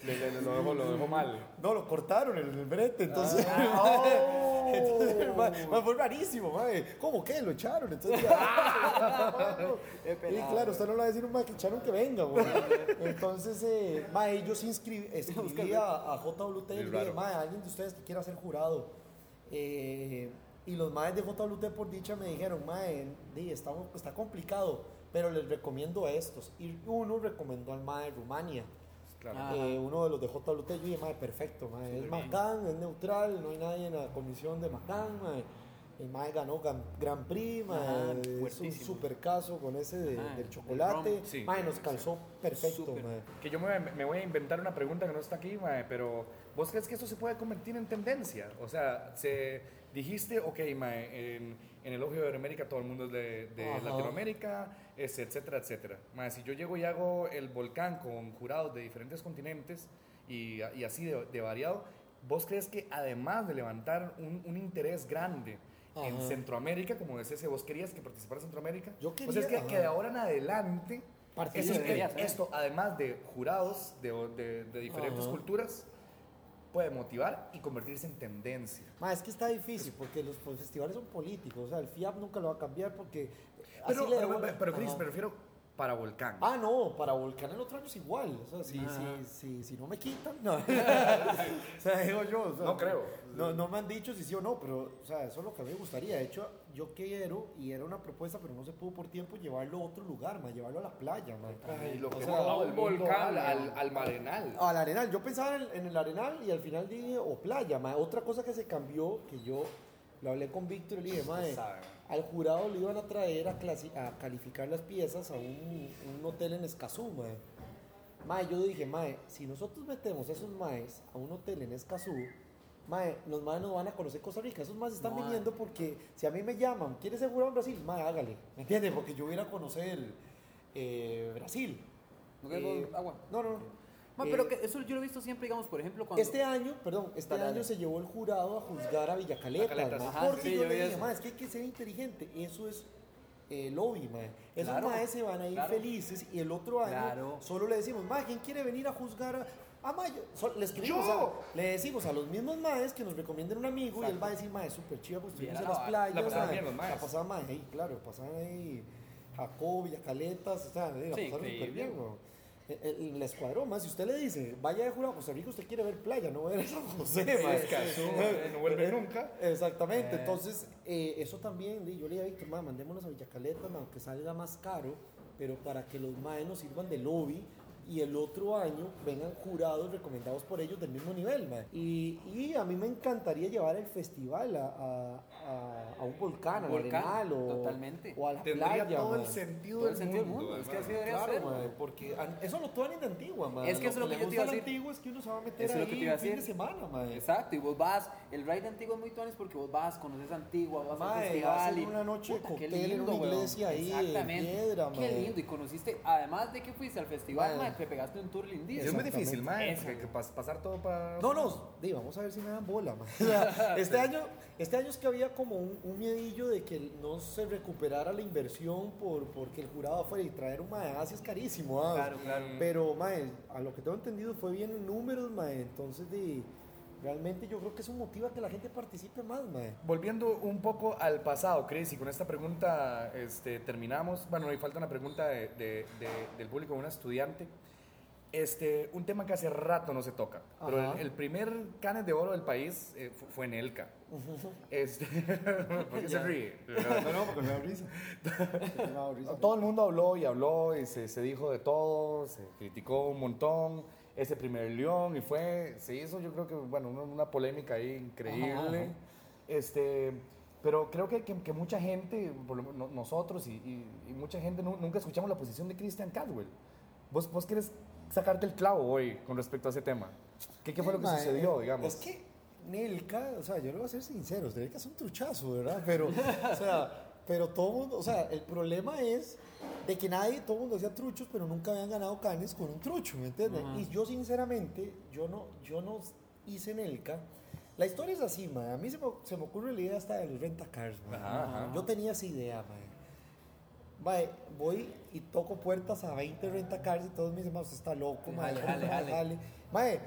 Speaker 2: Le- le- le- lo, dejó, lo dejó mal.
Speaker 4: No, lo cortaron en el brete, entonces...
Speaker 2: Oh.
Speaker 4: entonces mae, mae, fue rarísimo, mae. ¿Cómo que? Lo echaron, entonces... y claro, usted no le va a decir un que echaron que venga, güey. Entonces, eh, mae, yo sí inscribí, escribí a, a JWT y dije, alguien de ustedes que quiera ser jurado. Eh, y los maes de JWT por dicha me dijeron, mae, di, está, está complicado, pero les recomiendo a estos. Y uno recomendó al mae de Rumania.
Speaker 2: Claro.
Speaker 3: Ah.
Speaker 4: Eh, uno de los de JWT, yo dije, perfecto, mae, es Macán, es neutral, no hay nadie en la comisión de Macán. El mae ganó Gran, Prix,
Speaker 3: Ajá,
Speaker 4: es un super caso con ese de-
Speaker 3: Ajá,
Speaker 4: del chocolate.
Speaker 2: sí.
Speaker 4: Mae, nos calzó perfecto,
Speaker 3: Súper.
Speaker 4: mae.
Speaker 2: Que yo me, me voy a inventar una pregunta que no está aquí, mae, pero ¿vos crees que esto se puede convertir en tendencia? O sea, se, dijiste, ok, mae, en, en el Ojo de América todo el mundo es de, de. Latinoamérica, es, etcétera, etcétera. Mae, si yo llego y hago el volcán con jurados de diferentes continentes y, y así de, de variado, ¿vos crees que además de levantar un, un interés grande en. Centroamérica, como decís, vos querías que participara Centroamérica?
Speaker 4: Yo
Speaker 2: O sea, es que,
Speaker 4: quería,
Speaker 2: de ahora en adelante... Eso-
Speaker 3: ser.
Speaker 2: esto, además de jurados de, de- de diferentes
Speaker 4: Ajá.
Speaker 2: culturas, puede motivar y convertirse en tendencia.
Speaker 4: Ma, es que está difícil porque los festivales son políticos. O sea, el FIAP nunca lo va a cambiar porque.
Speaker 2: Pero,
Speaker 4: así le
Speaker 2: pero,
Speaker 4: devuelven-
Speaker 2: pero, Chris, me refiero para Volcán.
Speaker 4: Ah, no, para Volcán el otro año es igual. O sea, si, si, si, si no me quitan, no. o sea, digo yo. o sea,
Speaker 2: No creo.
Speaker 4: No, no me han dicho si sí o no, pero, o sea, eso es lo que a mí me gustaría. De hecho, yo quiero, y era una propuesta, pero no se pudo por tiempo, llevarlo a otro lugar, ma, llevarlo a la playa.
Speaker 2: Ay, lo
Speaker 4: O
Speaker 2: que
Speaker 4: sea,
Speaker 3: al mundo,
Speaker 2: volcán,
Speaker 3: al-
Speaker 2: al, al Marenal.
Speaker 4: Al Arenal, yo pensaba en el, en el Arenal y al final dije, o playa, ma. Otra cosa que se cambió, que yo lo hablé con Víctor y le dije, mae,
Speaker 2: sabe.
Speaker 4: al jurado le iban a traer a, clasi- a calificar las piezas a un, un hotel en Escazú, mae. Mae, yo dije, mae, si nosotros metemos a esos maes a un hotel en Escazú, mae, los maes nos van a conocer Costa Rica. Esos maes están
Speaker 3: Mae.
Speaker 4: viniendo porque si a mí me llaman, ¿quieres ser jurado en Brasil? Mae, hágale, ¿me entiendes? Porque yo voy a ir a conocer eh, Brasil.
Speaker 3: ¿No
Speaker 4: Eh,
Speaker 3: agua?
Speaker 4: No, no, no.
Speaker 3: Ma,
Speaker 4: Eh,
Speaker 3: pero que eso yo lo he visto siempre, digamos, por ejemplo, cuando...
Speaker 4: este año, perdón, este
Speaker 3: Dale,
Speaker 4: año se llevó el jurado a juzgar a ma,
Speaker 3: ajá,
Speaker 4: porque
Speaker 3: sí,
Speaker 4: yo le dije,
Speaker 3: eso.
Speaker 4: ma, es que hay que ser inteligente, eso es eh, lobby, ma. Esos
Speaker 3: Claro,
Speaker 4: maes se van a ir
Speaker 3: claro.
Speaker 4: felices y el otro año
Speaker 3: Claro.
Speaker 4: solo le decimos, ma, ¿quién quiere venir a juzgar a, a Mayo? So- le, escribimos a- le decimos a los mismos maes que nos recomienden un amigo y él va a decir, ma, es súper chido, pues estuvimos en
Speaker 3: la-
Speaker 4: las
Speaker 3: la
Speaker 4: playas,
Speaker 2: pasaban
Speaker 4: ma,
Speaker 2: bien los maes.
Speaker 4: La pasaban, ma, ahí, claro, pasaban ahí Jacob, Villacaletas, o sea, la
Speaker 3: Sí,
Speaker 4: pasaron súper bien. El, el- el escuadrón, más si usted le dice, vaya de jurado a Costa Rica, usted quiere ver playa, no ver a San José,
Speaker 2: eh, no vuelve nunca.
Speaker 4: Exactamente,
Speaker 3: Eh.
Speaker 4: entonces eh, eso también, yo le dije a Víctor, ma, mandémonos a Villacaleta, aunque salga más caro, pero para que los maes nos sirvan de lobby y el otro año vengan jurados recomendados por ellos del mismo nivel, ma. Y, y a mí me encantaría llevar el festival a, a, a- a un volcán, a Arenal o,
Speaker 3: totalmente.
Speaker 4: o a la
Speaker 2: Tendría
Speaker 4: playa,
Speaker 2: todo
Speaker 4: ma.
Speaker 2: el sentido
Speaker 3: Todo
Speaker 2: del
Speaker 3: el sentido del
Speaker 2: mundo.
Speaker 3: mundo, es que así debería
Speaker 4: Claro,
Speaker 3: ser.
Speaker 4: ma, porque eso lo tuvo en de antigua, ma.
Speaker 3: Es que eso es lo que yo te iba a decir.
Speaker 4: antigua es que uno se va a meter
Speaker 3: Eso es lo que
Speaker 4: ahí
Speaker 3: te iba a
Speaker 4: un fin de
Speaker 3: decir.
Speaker 4: semana, ma.
Speaker 3: Exacto, y vos vas, el ride antiguo es muy tones porque vos vas, conoces Antigua, vas al festival y
Speaker 4: una noche de
Speaker 3: puta, qué
Speaker 4: cóctel en una
Speaker 3: weón.
Speaker 4: iglesia ahí, en
Speaker 3: Exactamente.
Speaker 4: piedra,
Speaker 3: Qué lindo, y conociste, además de que fuiste al festival,
Speaker 4: Mae.
Speaker 3: Mae, te pegaste un tour lindísimo.
Speaker 2: es muy difícil, mae, que, que pas- pasar todo para...
Speaker 4: No, no, di, vamos a ver si me dan bola, ma. O sea, este, año, este año es que había como un, un miedillo de que no se recuperara la inversión por, porque el jurado fuera y traer un mae, así es carísimo, ah.
Speaker 3: Claro, claro.
Speaker 4: Pero, mae, a lo que tengo entendido fue bien en números, mae, entonces, di, realmente yo creo que eso motiva a que la gente participe más, mae.
Speaker 2: Volviendo un poco al pasado, Chris, y con esta pregunta este, terminamos. Bueno, me falta una pregunta de- de- de- del público, de una estudiante. Este, un tema que hace rato no se toca, pero
Speaker 4: Ajá.
Speaker 2: el, el primer canes de oro del país eh, fu- fue en Elca. Este, ¿Por qué se ríe?
Speaker 4: No, no, porque me da risa.
Speaker 2: Todo el mundo habló y habló y se, se dijo de todo, se criticó un montón ese primer león y fue, se hizo yo creo que, bueno, una, una polémica ahí increíble.
Speaker 4: Ajá.
Speaker 2: Este, Pero creo que, que, que mucha gente, por lo- no- nosotros y, y- y mucha gente nu- nunca escuchamos la posición de Christian Caldwell. ¿Vos, vos quieres sacarte el clavo hoy con respecto a ese tema? ¿Qué, qué fue lo que sucedió,
Speaker 4: eh,
Speaker 2: digamos?
Speaker 4: Es que Nelka, o sea, yo le voy a ser sincero, Nelka es un truchazo, ¿verdad? Pero, o sea, pero todo mundo, o sea, el problema es de que nadie, todo el mundo hacía truchos, pero nunca habían ganado canes con un trucho, ¿me entiendes? Y yo, sinceramente, yo no, yo no hice Nelka. La historia es así, mae. A mí se me, se me ocurre la idea hasta de los rentacars.
Speaker 2: Ajá, ajá.
Speaker 4: Yo tenía esa idea, mae. Mae, voy y toco puertas a 20 rentacars y todos me dicen, mae, usted está loco, mae.
Speaker 3: Jale, jale, jale.
Speaker 4: jale. Mae,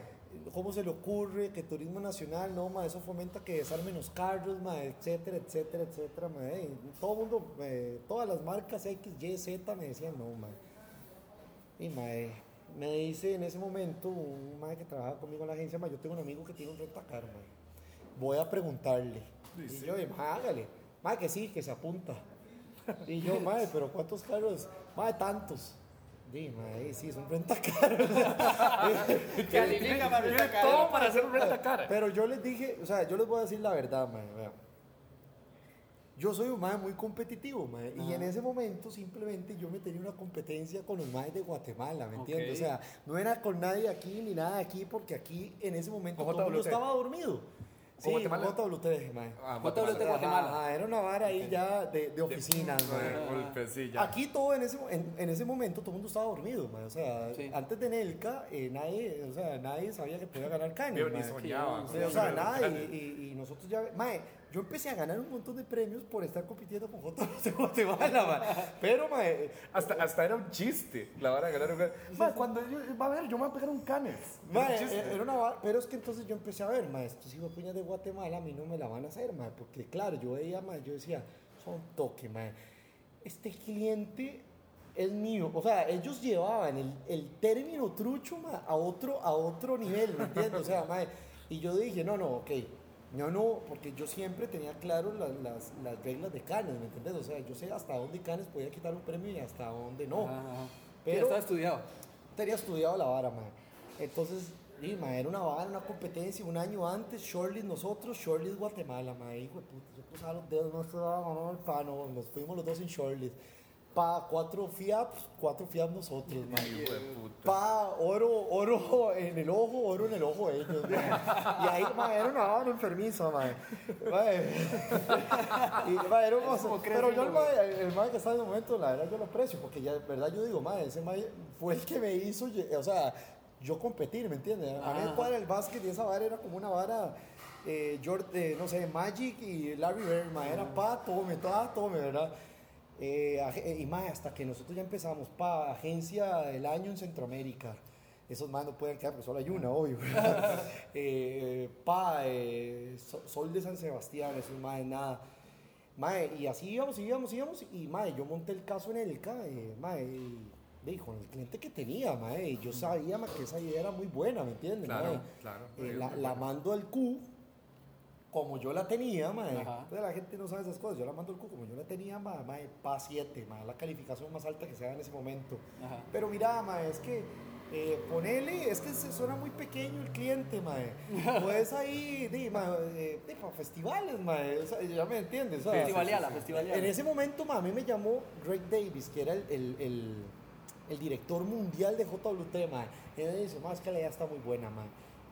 Speaker 4: ¿cómo se le ocurre que turismo nacional, no, mae, eso fomenta que desarmen los carros, mae, etcétera, etcétera, etcétera, mae. Todo el mundo, eh, todas las marcas X, Y, Z me decían, no, mae. Y mae, me dice en ese momento un mae que trabajaba conmigo en la agencia, mae, yo tengo un amigo que tiene un rentacar, mae. Voy a preguntarle. Y yo, mae, hágale. Mae, que sí, que se apunta. Y yo, mae, pero ¿cuántos carros? Mae, tantos. Di, mae, sí, es un rentacar.
Speaker 3: Califica para rentacar.
Speaker 2: todo para hacer un rentacar.
Speaker 4: Pero yo les dije, o sea, yo les voy a decir la verdad, mae, vea. Yo soy un mae muy competitivo, mae, y en ese momento simplemente yo me tenía una competencia con los maes de Guatemala, ¿me entiendes? O sea, no era con nadie aquí ni nada aquí, porque aquí en ese momento todo el mundo estaba dormido.
Speaker 2: ¿Con
Speaker 4: Sí,
Speaker 2: Guatemala?
Speaker 4: JWT, mae.
Speaker 2: Ah,
Speaker 3: JWT Guatemala.
Speaker 4: Ajá, era una vara ahí ya de, de oficinas, mae.
Speaker 2: Golpe, sí, ya.
Speaker 4: Aquí todo en ese, en, en ese momento todo el mundo estaba dormido, mae. o sea,
Speaker 3: Sí.
Speaker 4: antes de Nelka eh, nadie, o sea, nadie sabía que podía ganar canes,
Speaker 2: Yo ni soñaba.
Speaker 4: Sí, o sea, nada, y, y- y nosotros ya, mae, yo empecé a ganar un montón de premios por estar compitiendo con JWT de Guatemala, mae. pero mae,
Speaker 2: Hasta, hasta era un chiste la vara de ganar un canes. Ma, cuando yo, va a ver, yo me voy a pegar un canes. Era un
Speaker 4: mae,
Speaker 2: chiste.
Speaker 4: era una pero es que entonces yo empecé a ver, mae, estos hijos puñas de Guatemala a mí no me la van a hacer, mae, porque claro, yo veía, mae, yo decía, son toque, mae, este cliente es mío, o sea, ellos llevaban el, el término trucho mae, a otro, a otro nivel, ¿me entiendes? O sea, mae, y yo dije, no, no, ok, no, no, porque yo siempre tenía claro la- las, las reglas de Canes, ¿me entiendes? O sea, yo sé hasta dónde Canes podía quitar un premio y hasta dónde no.
Speaker 3: Ajá, ajá.
Speaker 4: Pero-
Speaker 3: Ya estaba estudiado.
Speaker 4: tenía estudiado la vara, mae. Entonces, sí, mae, era una vara, una competencia. Un año antes, Shortly nosotros, Shortly Guatemala, mae. Hijo de puta, yo cruzaba los dedos, no estaba ganando el pano. Nos fuimos los dos en Shortly. Pa cuatro FIAPs, cuatro FIAPs nosotros,
Speaker 2: puta.
Speaker 4: Pa oro, oro en el ojo, oro en el ojo de ellos, mae. Y ahí, mae, era una vara enfermiza, mae. Mae. Y, mae, era un oso. Pero yo, el mae, el mae que está en el momento, la verdad, yo lo aprecio, porque ya, de verdad, yo digo, mae, ese mae fue el que me hizo, o sea, yo competir, ¿me entiendes? A mí cuadra el básquet y esa vara era como una vara, eh, Jord- eh, no sé, Magic y Larry Bird, mae, era pa, tome, pa, tome, ¿verdad? Eh, eh, y más, hasta que nosotros ya empezamos, pa, agencia del año en Centroamérica. Esos más no pueden quedar, porque solo hay una, obvio. ¿verdad? Eh, pa, eh, So- Sol de San Sebastián, esos más, nada. Mae, y así íbamos, íbamos, íbamos. Y mae, yo monté el caso en Elca, eh, mae, y, con el cliente que tenía, mae. y Yo sabía mae, que esa idea era muy buena, ¿me entiendes?
Speaker 2: Claro,
Speaker 4: mae?
Speaker 2: claro.
Speaker 4: Eh, la, la mando al Q como yo la tenía, mae. Entonces, la gente no sabe esas cosas. Yo la mando al Q como yo la tenía, mae, mae pa 7, mae, la calificación más alta que se da en ese momento.
Speaker 3: Ajá.
Speaker 4: Pero mira, mae, es que eh, ponele, es que se suena muy pequeño el cliente, mae. Pues ahí, di, mae, eh, di, para festivales, mae. o sea, ya me entiendes. sea,
Speaker 3: Festivaleala, festivaleala.
Speaker 4: en ese momento, ma, a mí me llamó Greg Davis, que era el, el, el, el director mundial de JWT, ma. Y él dice, más que la idea está muy buena, ma.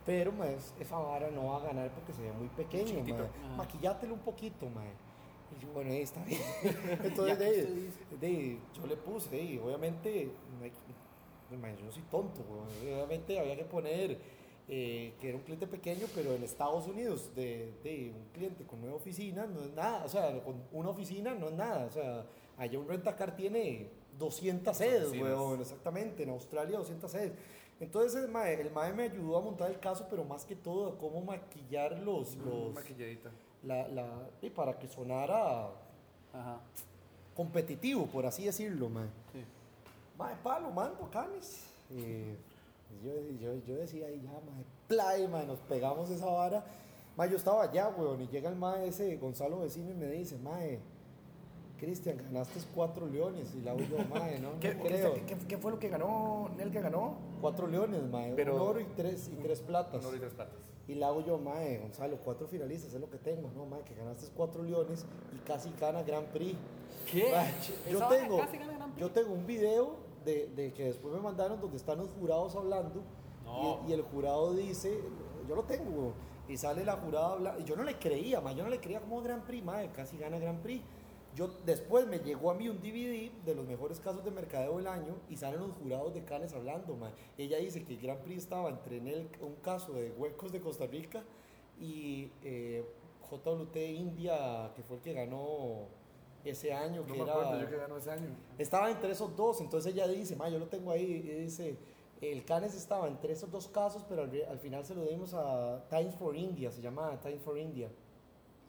Speaker 4: Pero, ma, es- esa vara no va a ganar porque se ve muy pequeño,
Speaker 2: Chiquitito.
Speaker 4: ma.
Speaker 3: Ajá.
Speaker 4: Maquillátelo un poquito, ma. Y yo, bueno, ahí está bien. Entonces, de, de- yo le puse, de, obviamente, no hay- ma, yo no soy tonto, obviamente había que poner eh, que era un cliente pequeño, pero en Estados Unidos, de, de un cliente con nueva oficina, no es nada, o sea, con una oficina no es nada, o sea, allá un rentacar tiene 200 sedes, weón, exactamente, en Australia 200 sedes. Entonces el mae, el mae me ayudó a montar el caso, pero más que todo a cómo maquillar los, los
Speaker 2: Maquilladita.
Speaker 4: la, la, y para que sonara
Speaker 3: Ajá.
Speaker 4: competitivo, por así decirlo, mae.
Speaker 3: Sí.
Speaker 4: Mae, palo, mando, canes. Eh, yo, yo, yo decía, ahí ya, mae, play, mae, nos pegamos esa vara. Mae, yo estaba allá, weón, y llega el mae ese, Gonzalo Vecino, y me dice, mae, Cristian, ganaste cuatro leones. Y la hago yo, mae, no, no
Speaker 2: ¿Qué,
Speaker 4: creo.
Speaker 2: qué- qué- fue lo que ganó? ¿Nel que ganó?
Speaker 4: Cuatro leones, mae,
Speaker 2: Pero-
Speaker 4: un oro y tres, y tres platas.
Speaker 2: Un oro y tres platas.
Speaker 4: Y le hago yo, mae, Gonzalo, cuatro finalistas es lo que tengo, ¿no? Mae, que ganaste cuatro leones y casi gana Grand Prix.
Speaker 3: ¿Qué?
Speaker 4: Mae, yo, tengo,
Speaker 3: casi gana Grand Prix.
Speaker 4: yo tengo un video de, de que después me mandaron donde están los jurados hablando
Speaker 3: No.
Speaker 4: y, y el jurado dice, yo lo tengo, y sale la jurada hablando, y yo no le creía, mae, yo no le creía como Grand Prix, mae, casi gana Grand Prix. Yo, después me llegó a mí un DVD de los mejores casos de mercadeo del año y salen los jurados de Cannes hablando. mae. Ella dice que el Grand Prix estaba entre en el- un caso de huecos de Costa Rica y eh, JWT India, que fue el que ganó ese año.
Speaker 2: No
Speaker 4: que
Speaker 2: me
Speaker 4: era,
Speaker 2: acuerdo yo que ganó ese año.
Speaker 4: estaba entre esos dos, entonces ella dice, yo lo tengo ahí, y dice, el Cannes estaba entre esos dos casos, pero al, al final se lo dimos a Times for India, se llama Times for India.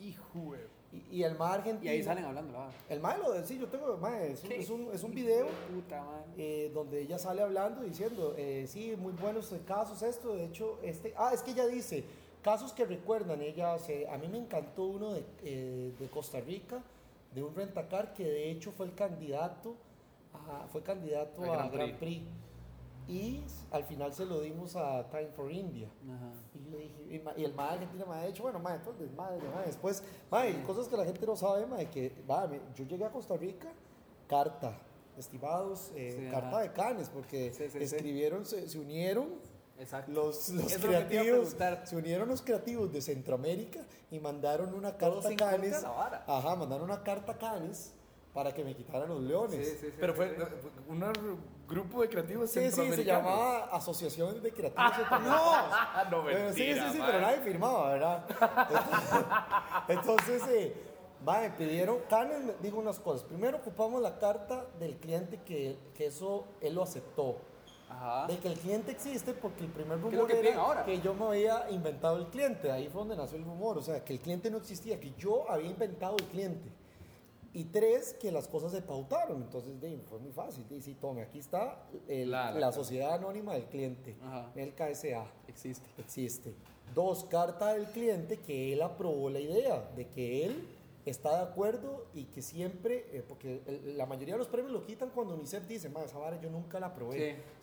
Speaker 3: Hijo, de-
Speaker 4: Y, y el más argentino...
Speaker 3: Y ahí salen hablando.
Speaker 4: El más lo sí, yo tengo, ma, es, un- es un, es un video
Speaker 3: Puta
Speaker 4: eh, donde ella sale hablando diciendo, eh, sí, muy buenos casos esto, de hecho, este, ah, es que ella dice, casos que recuerdan, ella, se, a mí me encantó uno de, eh, de Costa Rica, de un rentacar que de hecho fue el candidato, a- fue candidato a
Speaker 2: Grand
Speaker 4: Grand Prix. Y al final se lo dimos a Time for India.
Speaker 3: Ajá.
Speaker 4: Y yo dije, y, el mae argentino me ha dicho, bueno, mae, entonces, madre, mae, después, mae, cosas que la gente no sabe, mae, que, me- yo llegué a Costa Rica, carta, estimados, eh,
Speaker 3: Sí,
Speaker 4: carta
Speaker 3: ajá.
Speaker 4: de Canes, porque
Speaker 3: Sí,
Speaker 4: escribieron, Se, se unieron
Speaker 3: Exacto.
Speaker 4: los, los creativos, se unieron los creativos de Centroamérica y mandaron una carta a Canes, ajá, mandaron una carta a Canes para que me quitaran los leones.
Speaker 3: Sí, sí, sí,
Speaker 2: Pero
Speaker 3: sí,
Speaker 2: fue
Speaker 3: sí.
Speaker 2: un grupo de creativos
Speaker 4: Sí, sí, se llamaba Asociación de Creativos.
Speaker 2: Ah, no,
Speaker 4: Pero sí,
Speaker 2: mentira,
Speaker 4: sí, sí,
Speaker 2: man.
Speaker 4: pero nadie firmaba, ¿verdad? Entonces, eh, va, me pidieron, Canes me dijo unas cosas. Primero ocupamos la carta del cliente que, que eso él lo aceptó.
Speaker 3: Ajá.
Speaker 4: De que el cliente existe porque el primer
Speaker 3: es lo
Speaker 4: rumor
Speaker 3: que
Speaker 4: era
Speaker 3: ahora?
Speaker 4: que yo me había inventado el cliente. Ahí fue donde nació el rumor. O sea, que el cliente no existía, que yo había inventado el cliente. Y tres, que las cosas se pautaron. Entonces, de, fue muy fácil. Dice, tome, aquí está el-
Speaker 2: La-
Speaker 4: la,
Speaker 2: la-
Speaker 4: sociedad anónima del cliente,
Speaker 3: Ajá.
Speaker 4: el KSA
Speaker 3: Existe.
Speaker 4: existe. Dos, carta del cliente que él aprobó la idea, de que él está de acuerdo y que siempre, eh, porque el- la mayoría de los premios lo quitan cuando UNICEF dice, "Ma, esa vara yo nunca la aprobé.
Speaker 3: Sí,
Speaker 4: o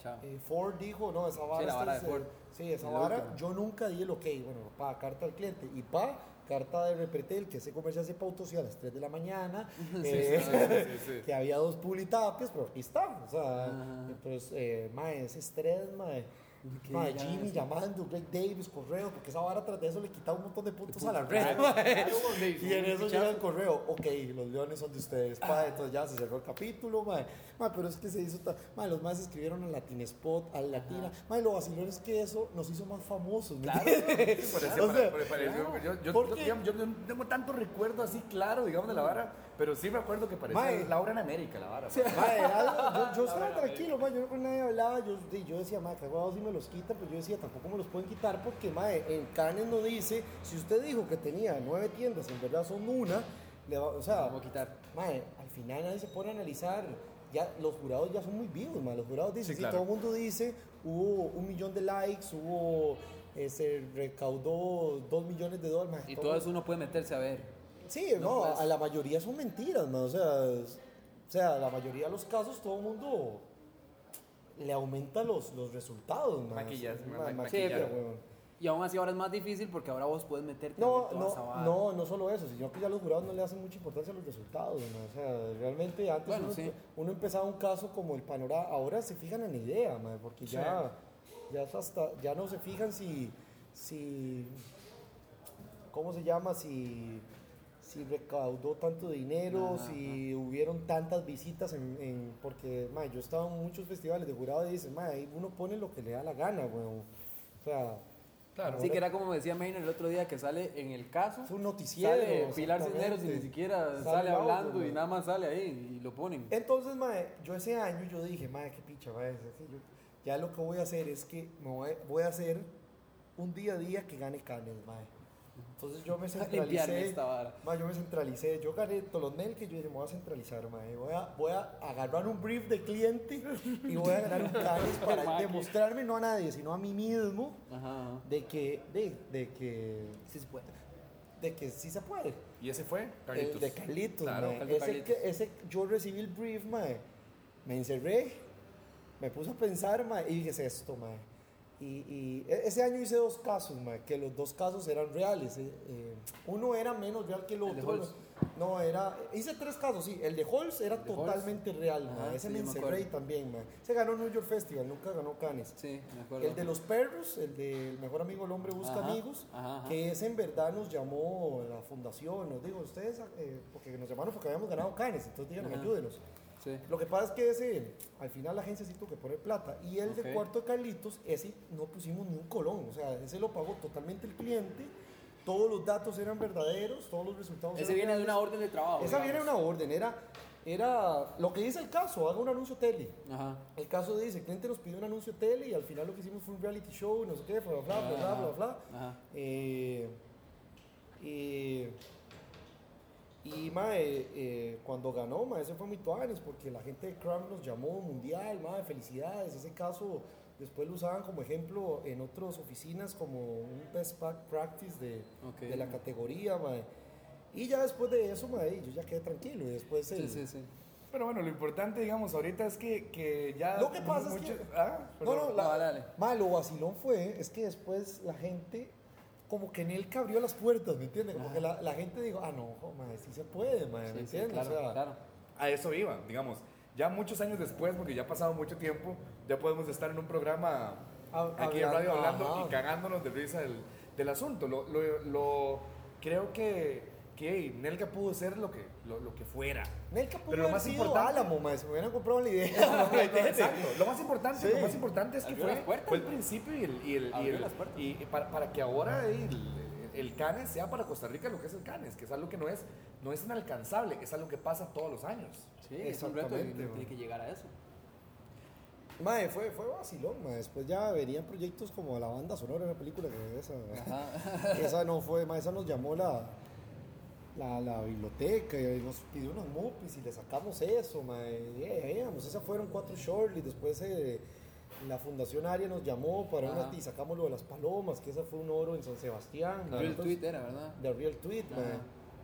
Speaker 4: sea,
Speaker 3: va,
Speaker 4: eh, Ford dijo, no, esa vara,
Speaker 3: la
Speaker 4: esta
Speaker 3: vara de
Speaker 4: eh,
Speaker 3: Ford.
Speaker 4: sí, esa vara, yo nunca di el ok, bueno, pa, carta del cliente, y pa, carta de Repretel, que ese comercial se pautó sí, a las 3 de la mañana, eh,
Speaker 2: sí, sí, sí.
Speaker 4: que había dos pulitapias, pero aquí está, o sea, entonces, eh, mae, ese estrés, mae, Jimmy llamando, Greg Davis, correo, porque esa vara tras de eso le quitaba un montón de puntos a la red,
Speaker 3: porque
Speaker 4: y en eso llega el correo, ok, los leones son de ustedes, pa, entonces ya se cerró el capítulo, Mae, pero es que se hizo, mae, los más escribieron al Latin Spot, al Latina, mae, lo vacilón es que eso nos hizo más famosos, ¿me
Speaker 3: Claro.
Speaker 2: yo, yo, tengo tanto recuerdo así claro, digamos, de la vara, pero sí me acuerdo que parecía
Speaker 4: Mae.
Speaker 2: Laura en América, la vara.
Speaker 4: Mae, algo- yo, yo estaba tranquilo, mae, yo no con nadie hablaba, yo, yo decía, mae, cagados si me los quitan, pero yo decía, tampoco me los pueden quitar porque, mae, en Canes no dice, si usted dijo que tenía nueve tiendas, en verdad son una, le va- o sea,
Speaker 3: Vamos a quitar.
Speaker 4: mae, al final nadie se pone a analizar, ya los jurados ya son muy vivos, mae, los jurados dicen,
Speaker 2: Sí,
Speaker 4: sí,
Speaker 2: claro.
Speaker 4: todo el mundo dice, hubo un millón de likes, hubo, eh, se recaudó dos millones de dólares, mae,
Speaker 3: Y
Speaker 4: todo-
Speaker 3: todo eso uno puede meterse a ver.
Speaker 4: Sí,
Speaker 3: No,
Speaker 4: no,
Speaker 3: pues.
Speaker 4: a la mayoría son mentiras, man. O sea, es- o sea, la mayoría de los casos todo el mundo le aumenta los, los resultados, man.
Speaker 2: Maquillas,
Speaker 4: Ma-
Speaker 2: ma-
Speaker 4: maquilla,
Speaker 3: maquillar.
Speaker 4: weón.
Speaker 3: Y aún así ahora es más difícil porque ahora vos puedes meterte
Speaker 4: No,
Speaker 3: en toda esa
Speaker 4: no, no, no solo eso, sino que ya los jurados no le hacen mucha importancia a los resultados, man. O sea, realmente antes
Speaker 3: Bueno,
Speaker 4: uno,
Speaker 3: sí.
Speaker 4: uno empezaba un caso como el panorama, ahora se fijan en la idea, man, porque ya, ya, hasta, ya no se fijan si, si, ¿cómo se llama? Si, si recaudó tanto dinero,
Speaker 3: Ajá,
Speaker 4: si hubieron tantas visitas, en, en- porque ma, yo he estado en muchos festivales de jurado y dicen, ma, ahí uno pone lo que le da la gana, weón. O sea,
Speaker 2: Claro.
Speaker 3: Sí, que era como decía Maynard el otro día que sale en el caso.
Speaker 4: es un noticiero.
Speaker 3: Sale Pilar. Cisneros y ni siquiera
Speaker 4: Sale
Speaker 3: sale,
Speaker 4: el audio,
Speaker 3: hablando y nada más sale ahí y lo ponen.
Speaker 4: Entonces, mae, yo ese año yo dije, mae, qué picha, mae, yo- ya lo que voy a hacer es que me voy, voy a hacer un día a día que gane Canes, mae. Entonces yo me centralicé,
Speaker 3: esta vara.
Speaker 4: mae, yo me centralicé, yo gané Tolonel que yo dije, me voy a centralizar, mae, voy a, voy a agarrar un brief de cliente y voy a ganar un Canes para demostrarme no a nadie, sino a mí mismo
Speaker 3: Ajá,
Speaker 4: de que, de, de que,
Speaker 3: Sí se puede.
Speaker 4: de que sí se puede.
Speaker 2: ¿Y ese fue?
Speaker 4: El
Speaker 2: Carlitos.
Speaker 4: de Carlitos,
Speaker 2: Claro,
Speaker 4: ese,
Speaker 3: Carlitos.
Speaker 4: que- ese- yo recibí el brief, mae. Me encerré, me puse a pensar, mae, y dije, es esto, mae. Y, y e- ese año hice dos casos, ma, que los dos casos eran reales. eh, eh, uno era menos real que el
Speaker 3: El de
Speaker 4: otro. No, era. Hice tres casos, sí. El de Halls era
Speaker 3: El de Halls.
Speaker 4: totalmente real, ma.
Speaker 3: Ajá,
Speaker 4: Ese
Speaker 3: sí,
Speaker 4: me encerré también, ma. Se ganó New York Festival, nunca ganó Cannes.
Speaker 3: Sí, me acuerdo.
Speaker 4: El de los perros, el del mejor amigo el hombre busca
Speaker 3: Ajá,
Speaker 4: amigos,
Speaker 3: ajá, ajá.
Speaker 4: que ese en verdad nos llamó la fundación, nos digo, ustedes, eh, porque nos llamaron porque habíamos ganado Cannes, entonces
Speaker 3: Ajá.
Speaker 4: ayúdenos.
Speaker 3: Sí.
Speaker 4: Lo que pasa es que ese, al final la agencia sí tuvo que poner plata. Y el de cuarto de Carlitos, ese no pusimos ni un colón. O sea, ese lo pagó totalmente el cliente. Todos los datos eran verdaderos, todos los resultados
Speaker 3: Ese
Speaker 4: eran
Speaker 3: viene de una orden de trabajo.
Speaker 4: Esa viene de una orden. Era, era lo que dice el caso, haga un anuncio tele.
Speaker 3: Ajá.
Speaker 4: El caso dice, el cliente nos pidió un anuncio tele y al final lo que hicimos fue un reality show, no sé qué, bla, bla, bla, bla, bla, bla, bla.
Speaker 3: Ajá.
Speaker 4: Eh, eh, y mae, eh, cuando ganó, mae, ese fue muy tuanes porque la gente de Cram nos llamó mundial, mae, felicidades. Ese caso después lo usaban como ejemplo en otras oficinas como un best practice de,
Speaker 3: Ok.
Speaker 4: de la categoría, mae. Y ya después de eso, mae, yo ya quedé tranquilo. Y después
Speaker 3: Sí,
Speaker 4: el-
Speaker 3: sí, sí.
Speaker 2: Pero bueno, lo importante, digamos, ahorita es que, que ya...
Speaker 4: Lo que pasa es
Speaker 2: mucho-
Speaker 4: que-
Speaker 2: Ah,
Speaker 4: No, no, la,
Speaker 3: No, dale.
Speaker 4: mae, lo vacilón fue, es que después la gente, como que en él abrió las puertas, ¿me entiendes? Como que la, la gente dijo, ah, no, mae, sí se puede, mae, ¿me
Speaker 3: Sí, sí,
Speaker 4: entiendes?
Speaker 3: claro,
Speaker 4: o sea,
Speaker 3: claro.
Speaker 2: A eso iba, digamos. Ya muchos años después, porque ya ha pasado mucho tiempo, ya podemos estar en un programa aquí en radio hablando
Speaker 4: ajá.
Speaker 2: y cagándonos de risa del, del asunto. Lo, lo- lo- creo que, que hey, Nelka pudo ser lo que, lo, lo que fuera. Pero lo más importante-
Speaker 4: Álamo, mae, se me hubieran comprado la idea.
Speaker 2: Exacto. Lo más importante,
Speaker 4: Sí.
Speaker 2: lo más importante es que
Speaker 3: Abrió
Speaker 2: fue,
Speaker 3: las puertas,
Speaker 2: fue el principio y el, y el, y
Speaker 3: Abrió
Speaker 2: el-
Speaker 3: las puertas.
Speaker 2: y para, para que ahora el, el Canes sea para Costa Rica lo que es el Canes, que es algo que no es, no es inalcanzable, es algo que pasa todos los años.
Speaker 3: Sí, es un reto y
Speaker 4: Exactamente,
Speaker 3: uno
Speaker 4: man.
Speaker 3: tiene que llegar a eso.
Speaker 4: Mae, fue, fue vacilón, mae. Después ya venían proyectos como la banda sonora de la película, que esa, esa no fue, mae, esa nos llamó la, la, la biblioteca y nos pidió unos mupis y le sacamos eso, mae. Eh, digamos, esas fueron cuatro shorts y después eh, la Fundación Aria nos llamó para
Speaker 3: Ajá.
Speaker 4: una, y sacamos lo de las palomas, que esa fue un oro en San Sebastián. mae.
Speaker 3: Real tweet era, ¿verdad?
Speaker 4: de Real Tweet.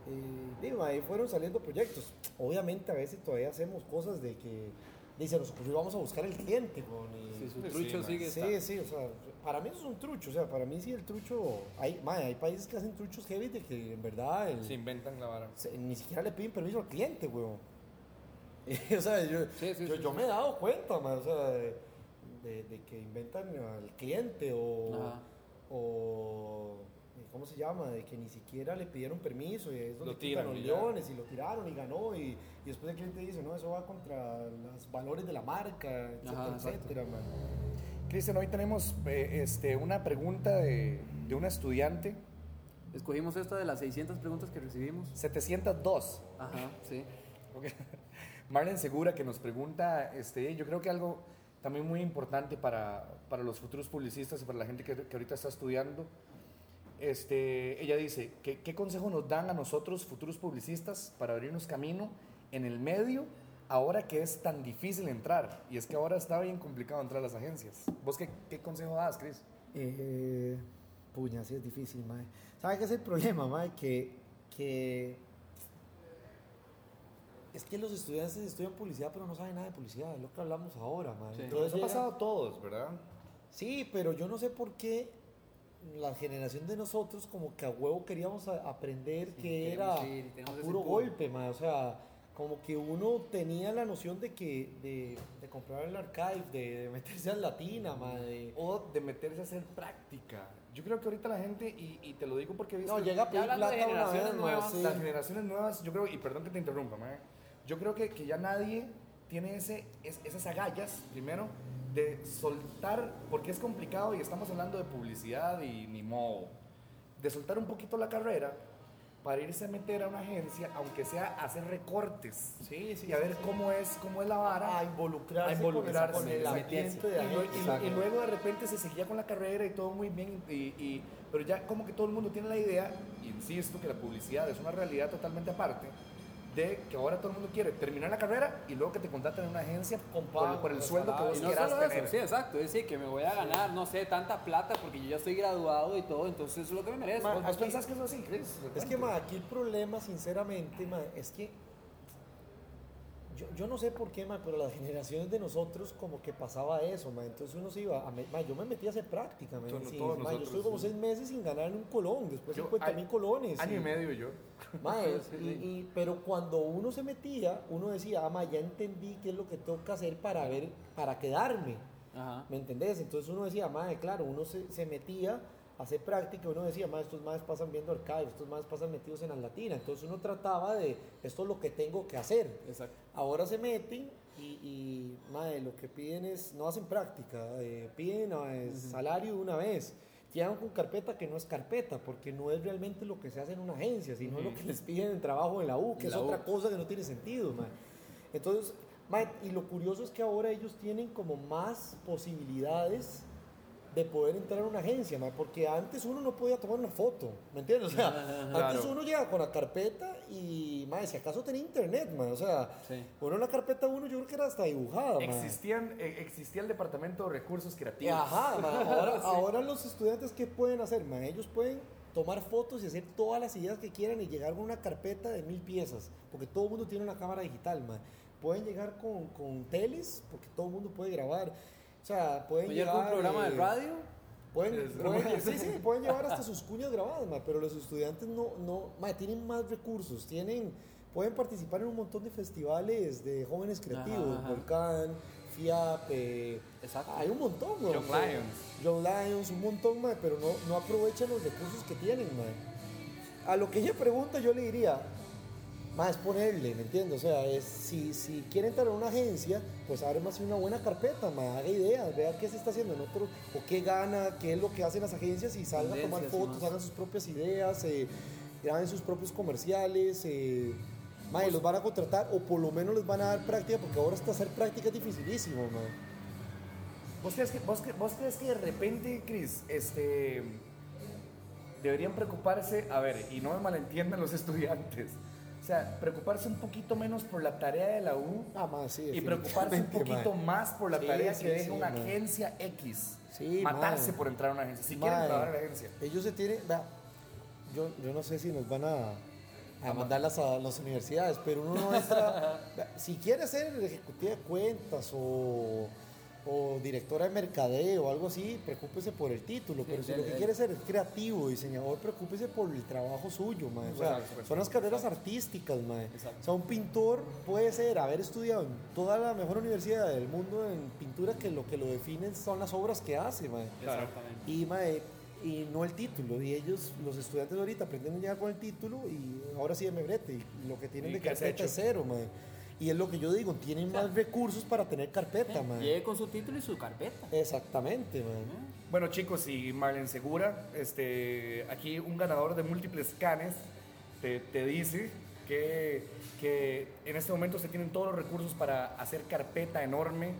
Speaker 4: Y, fueron saliendo proyectos. Obviamente a veces todavía hacemos cosas de que dice, nos ocurrió, vamos a buscar el cliente. con y-
Speaker 3: Sí, su
Speaker 2: Sí,
Speaker 3: trucho
Speaker 2: man.
Speaker 3: sigue
Speaker 4: Sí,
Speaker 3: está-
Speaker 4: sí, o sea, para mí eso es un trucho, o sea, para mí sí el trucho, hay, mae, hay países que hacen truchos heavy de que en verdad el-
Speaker 2: Se inventan la vara.
Speaker 4: se- ni siquiera le piden permiso al cliente, weón. o sea, yo,
Speaker 3: Sí, sí,
Speaker 4: yo,
Speaker 3: sí,
Speaker 4: yo
Speaker 3: sí.
Speaker 4: me he dado cuenta, mae, o sea, de, de- de que inventan al cliente o,
Speaker 3: Ajá.
Speaker 4: o, ¿cómo se llama? De que ni siquiera le pidieron permiso y es donde
Speaker 2: Lo tiran
Speaker 4: los leones y lo tiraron y ganó y, y después el cliente dice, no, eso va contra los valores de la marca, etcétera,
Speaker 3: Ajá,
Speaker 4: etcétera, man.
Speaker 2: Cristian, hoy tenemos eh, este, una pregunta de, de una estudiante,
Speaker 3: Escogimos esta de las 600 preguntas que recibimos.
Speaker 2: 702.
Speaker 3: Ajá, sí.
Speaker 2: Ok. Marlene Segura que nos pregunta, este, yo creo que algo también muy importante para, para los futuros publicistas y para la gente que, que ahorita está estudiando. Este, ella dice, ¿qué, ¿qué consejo nos dan a nosotros, futuros publicistas, para abrirnos camino en el medio ahora que es tan difícil entrar? Y es que ahora está bien complicado entrar a las agencias. ¿Vos qué, qué consejo das, Cris?
Speaker 4: Eh, puña, sí es difícil, mae. ¿Sabe qué es el problema, mae? Que, que es que los estudiantes estudian publicidad, pero no saben nada de publicidad, es lo que hablamos ahora, mae.
Speaker 3: Sí.
Speaker 4: Entonces
Speaker 2: Eso ha pasado a todos, ¿verdad?
Speaker 4: Sí, pero yo no sé por qué la generación de nosotros como que a huevo queríamos a- aprender
Speaker 3: Sí,
Speaker 4: que era
Speaker 3: ir,
Speaker 4: a puro golpe, mae. O sea, como que uno tenía la noción de que de, de comprar el archive, de, de meterse al latina, mae. de-
Speaker 2: O de meterse a hacer práctica. Yo creo que ahorita la gente, y, y te lo digo porque he visto...
Speaker 4: No, llega a pedir
Speaker 3: de
Speaker 4: una
Speaker 3: generaciones
Speaker 4: vez,
Speaker 3: nuevas,
Speaker 4: sí.
Speaker 2: Las generaciones nuevas, yo creo, y perdón que te interrumpa, mae, yo creo que, que ya nadie tiene ese, es- esas agallas, primero, de soltar, porque es complicado y estamos hablando de publicidad y ni modo, de soltar un poquito la carrera para irse a meter a una agencia, aunque sea a hacer recortes.
Speaker 4: Sí, sí,
Speaker 2: Y a ver
Speaker 4: sí.
Speaker 2: cómo es, cómo es la vara.
Speaker 4: a involucrarse,
Speaker 2: a involucrarse,
Speaker 4: con, el, ambiente de
Speaker 2: Y, y- y luego de repente se seguía con la carrera y todo muy bien, y, y- pero ya como que todo el mundo tiene la idea, insisto, que la publicidad es una realidad totalmente aparte, de que ahora todo el mundo quiere terminar la carrera y luego que te contraten en una agencia
Speaker 4: Con
Speaker 2: por,
Speaker 4: pago,
Speaker 2: por el sueldo que vos
Speaker 3: Y no
Speaker 2: quieras
Speaker 3: solo eso,
Speaker 2: tener.
Speaker 3: sí, exacto. Es decir, que me voy a ganar, no sé, tanta plata porque yo ya estoy graduado y todo, entonces eso es lo que me merezco.
Speaker 2: ¿Vos,
Speaker 4: aquí-
Speaker 2: pensás que eso es así, Chris?
Speaker 4: Es que, ma, aquí el problema, sinceramente, ma, es que yo, yo no sé por qué, ma, pero las generaciones de nosotros como que pasaba eso, ma. Entonces uno se iba, a me- ma, yo me metí a hacer práctica, ma. Sí, ma, yo
Speaker 2: nosotros,
Speaker 4: estuve como
Speaker 2: sí.
Speaker 4: seis meses sin ganar un colón, después
Speaker 2: Yo,
Speaker 4: 50 mil
Speaker 2: año-
Speaker 4: colones.
Speaker 2: Año y
Speaker 4: y-
Speaker 2: medio yo.
Speaker 3: Sí,
Speaker 4: y- y- pero cuando uno se metía, uno decía, ah, ma, ya entendí qué es lo que tengo que hacer para ver, para quedarme.
Speaker 3: Ajá.
Speaker 4: ¿Me entendés? Entonces uno decía, madre, claro, uno se, se metía hacer práctica, uno decía, madre, estos madres pasan viendo arcade, estos madres pasan metidos en la latina. Entonces uno trataba de, esto es lo que tengo que hacer.
Speaker 3: Exacto.
Speaker 4: Ahora se meten y, y madre, lo que piden es, no hacen práctica, eh, piden eh, salario de una vez. Llegan con carpeta que no es carpeta, porque no es realmente lo que se hace en una agencia, sino lo que les piden en trabajo en la U, que
Speaker 3: En
Speaker 4: es
Speaker 3: la U.
Speaker 4: otra cosa que no tiene sentido, madre. Entonces, mae, y lo curioso es que ahora ellos tienen como más posibilidades de poder entrar a una agencia, mae, porque antes uno no podía tomar una foto, ¿me entiendes? O sea, antes
Speaker 2: Claro.
Speaker 4: uno llegaba con la carpeta y, mae, si acaso tenía internet, mae, o sea,
Speaker 3: Sí.
Speaker 4: uno la carpeta uno yo creo que era hasta dibujada.
Speaker 2: Existían, eh, existía el departamento de recursos creativos.
Speaker 4: Ajá, mae, ahora, ahora los estudiantes, ¿qué pueden hacer? mae? Ellos pueden tomar fotos y hacer todas las ideas que quieran y llegar con una carpeta de mil piezas, porque todo el mundo tiene una cámara digital, mae. Pueden llegar con, con teles, porque todo el mundo puede grabar. O sea, pueden
Speaker 3: Oye,
Speaker 4: llegar...
Speaker 3: un programa
Speaker 4: eh,
Speaker 3: de radio?
Speaker 4: Pueden, sí, sí, pueden llevar hasta sus cuñas grabadas, mae, pero los estudiantes no, no, mae, tienen más recursos, tienen, pueden participar en un montón de festivales de jóvenes creativos,
Speaker 3: Ajá, ajá.
Speaker 4: Volcán, FIAP, eh,
Speaker 3: Exacto.
Speaker 4: hay un montón,
Speaker 2: Young
Speaker 4: pero-
Speaker 2: Lions.
Speaker 4: Young Lions, un montón, mae, pero no, no aprovechan los recursos que tienen, mae. A lo que ella pregunta yo le diría, más es ponerle, ¿me entiendes? O sea, es, si, si quiere entrar a una agencia, pues más una buena carpeta, más haga ideas, vea qué se está haciendo en otro, o qué gana, qué es lo que hacen las agencias y salga a tomar fotos, hagan sus propias ideas, eh, graben sus propios comerciales, eh, mae, los van a contratar o por lo menos les van a dar práctica, porque ahora hasta hacer práctica es dificilísimo, mae.
Speaker 2: ¿Vos crees que, vos crees que de repente, Cris, este, deberían preocuparse, a ver, y no me malentiendan los estudiantes, o sea, preocuparse un poquito menos por la tarea de la U
Speaker 4: Ah, mae, sí,
Speaker 2: y preocuparse un poquito más por la
Speaker 4: Sí,
Speaker 2: tarea
Speaker 4: sí,
Speaker 2: que deje
Speaker 4: sí,
Speaker 2: una agencia X.
Speaker 4: Sí,
Speaker 2: Matarse por entrar a una agencia. Si quieren trabajar en la agencia.
Speaker 4: Ellos se tienen, vea, yo, yo no sé si nos van a, a mandarlas a las universidades, pero uno no entra, si quiere ser ejecutiva de cuentas o, o directora de mercadeo o algo así, preocúpese por el título, pero si
Speaker 3: el-
Speaker 4: lo que
Speaker 3: el-
Speaker 4: quiere ser es creativo, diseñador, preocúpese por el trabajo suyo, mae. O sea,
Speaker 2: Exacto, exacto.
Speaker 4: son las carreras artísticas, mae.
Speaker 3: Exacto.
Speaker 4: O sea, un pintor puede ser, haber estudiado en toda la mejor universidad del mundo en pintura que lo que lo definen son las obras que hace, mae.
Speaker 3: Exactamente.
Speaker 4: Y, mae, y no el título. Y ellos, los estudiantes de ahorita, pretenden llegar con el título y ahora sí me brete. Y lo que tienen
Speaker 2: ¿Y
Speaker 4: de carpeta es cero, mae. Y es lo que yo digo, tienen más recursos para tener carpeta, mae.
Speaker 3: Llegue con su título y su carpeta.
Speaker 4: Exactamente, mae.
Speaker 2: Bueno chicos, y Marlene Segura, este, aquí un ganador de múltiples canes te, te dice que, que en este momento se tienen todos los recursos para hacer carpeta enorme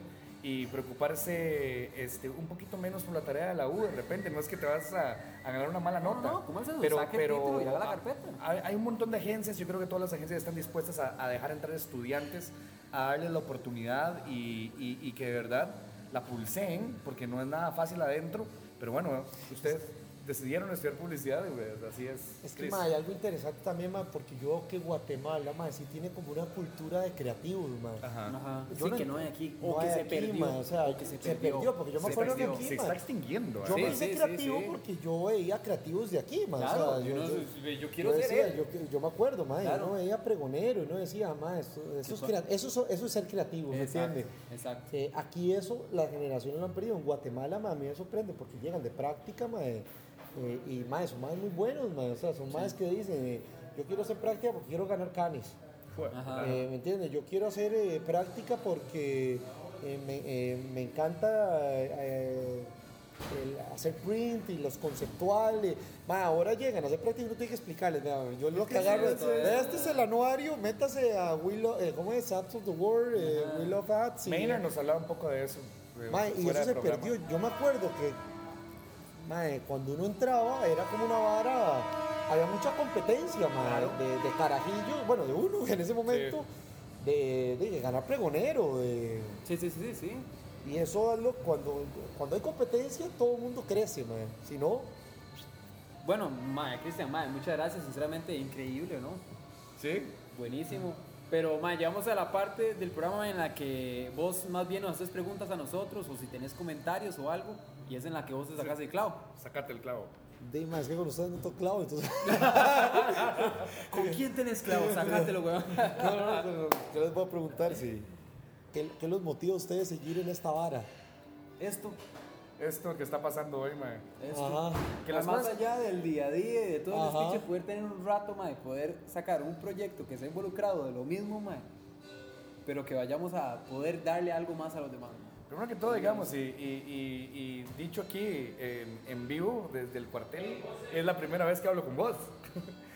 Speaker 2: y preocuparse este, un poquito menos por la tarea de la U de repente, no es que te vas a, a ganar una mala
Speaker 3: No,
Speaker 2: nota.
Speaker 3: no, ¿cómo es eso?
Speaker 2: Pero,
Speaker 3: Saque
Speaker 2: pero
Speaker 3: título y haga la carpeta.
Speaker 2: Hay, hay un montón de agencias, yo creo que todas las agencias están dispuestas a, a dejar entrar estudiantes, a darles la oportunidad y, y- y que de verdad la pulseen, porque no es nada fácil adentro, pero bueno, ustedes decidieron estudiar publicidad, y, pues, así es.
Speaker 4: Es que ma, hay algo interesante también, ma, porque yo veo que Guatemala ma, sí tiene como una cultura de creativos. Ma.
Speaker 2: Ajá.
Speaker 3: Ajá.
Speaker 4: Yo
Speaker 3: sí,
Speaker 4: no
Speaker 3: que no hay aquí.
Speaker 4: no
Speaker 3: O que
Speaker 4: hay
Speaker 3: se
Speaker 4: aquí,
Speaker 3: perdió.
Speaker 4: ma, o sea,
Speaker 3: o que se
Speaker 4: se
Speaker 3: perdió.
Speaker 4: perdió, porque yo me
Speaker 2: se,
Speaker 4: acuerdo que aquí,
Speaker 2: se
Speaker 4: ma,
Speaker 2: está extinguiendo. ¿eh?
Speaker 4: yo
Speaker 3: Sí,
Speaker 4: me hice
Speaker 3: sí,
Speaker 4: creativo
Speaker 3: sí.
Speaker 4: porque yo veía creativos de aquí, ma, o
Speaker 3: Claro,
Speaker 4: sea,
Speaker 3: yo,
Speaker 4: yo-
Speaker 3: no-
Speaker 4: yo-
Speaker 3: yo quiero
Speaker 4: yo
Speaker 3: ser él.
Speaker 4: yo, yo me acuerdo, ma,
Speaker 3: Claro.
Speaker 4: yo no veía pregonero y no decía, ma, esto- eso, es crea- eso, so- eso es ser creativo, ¿me entiendes?
Speaker 3: exacto.
Speaker 4: Eh, aquí eso, las generaciones lo han perdido. En Guatemala, ma, a mí me sorprende porque llegan de práctica, ma, eh, y ma, son más muy buenos, ma, o sea, son más que dicen, eh, yo quiero hacer práctica porque quiero ganar canes.
Speaker 3: Ajá.
Speaker 4: Eh, ¿Me entiendes? Yo quiero hacer eh, práctica porque eh, me, eh, me encanta eh, el hacer print y los conceptuales. Ma, ahora llegan a hacer práctica y no tiene que explicarles. vea, yo lo que agarro es, este es el anuario, métase a Will of- eh, ¿cómo es? Apps of the World, eh, Will of Ads. y-
Speaker 2: Maynard nos hablaba un poco de eso.
Speaker 4: Ma, y eso se
Speaker 2: programa.
Speaker 4: perdió. Yo me acuerdo que ma, cuando uno entraba era como una vara, había mucha competencia de, de carajillos, bueno, de uno en ese momento, de, de ganar pregonero. de-
Speaker 3: Sí, sí, sí, sí, sí.
Speaker 4: y eso es lo, cuando, cuando hay competencia todo el mundo crece, ma. si no,
Speaker 3: Bueno, mae, Cristian, mae, muchas gracias, sinceramente, increíble, ¿no?
Speaker 2: Sí.
Speaker 3: Buenísimo. Pero, ma, llegamos a la parte del programa en la que vos más bien nos haces preguntas a nosotros o si tenés comentarios o algo y es en la que vos te sacas el clavo.
Speaker 2: Sacate el clavo.
Speaker 4: Dime, es que con ustedes no toco clavo, entonces.
Speaker 3: ¿Con quién tenés clavo? Sacátelo, weón.
Speaker 4: No, no, no, pero yo les voy a preguntar si. ¿Qué, qué los motiva a ustedes a seguir en esta vara?
Speaker 3: Esto,
Speaker 2: Esto que está pasando hoy, mae.
Speaker 3: esto.
Speaker 4: Ajá.
Speaker 2: Que las
Speaker 3: más
Speaker 2: cosas-
Speaker 3: allá del día a día y de todo el speech, poder tener un rato, ma, de poder sacar un proyecto que sea involucrado de lo mismo, ma, pero que vayamos a poder darle algo más a los demás. ma.
Speaker 2: Primero que todo, digamos, y, y- y- y dicho aquí en, en vivo desde el cuartel, es la primera vez que hablo con vos.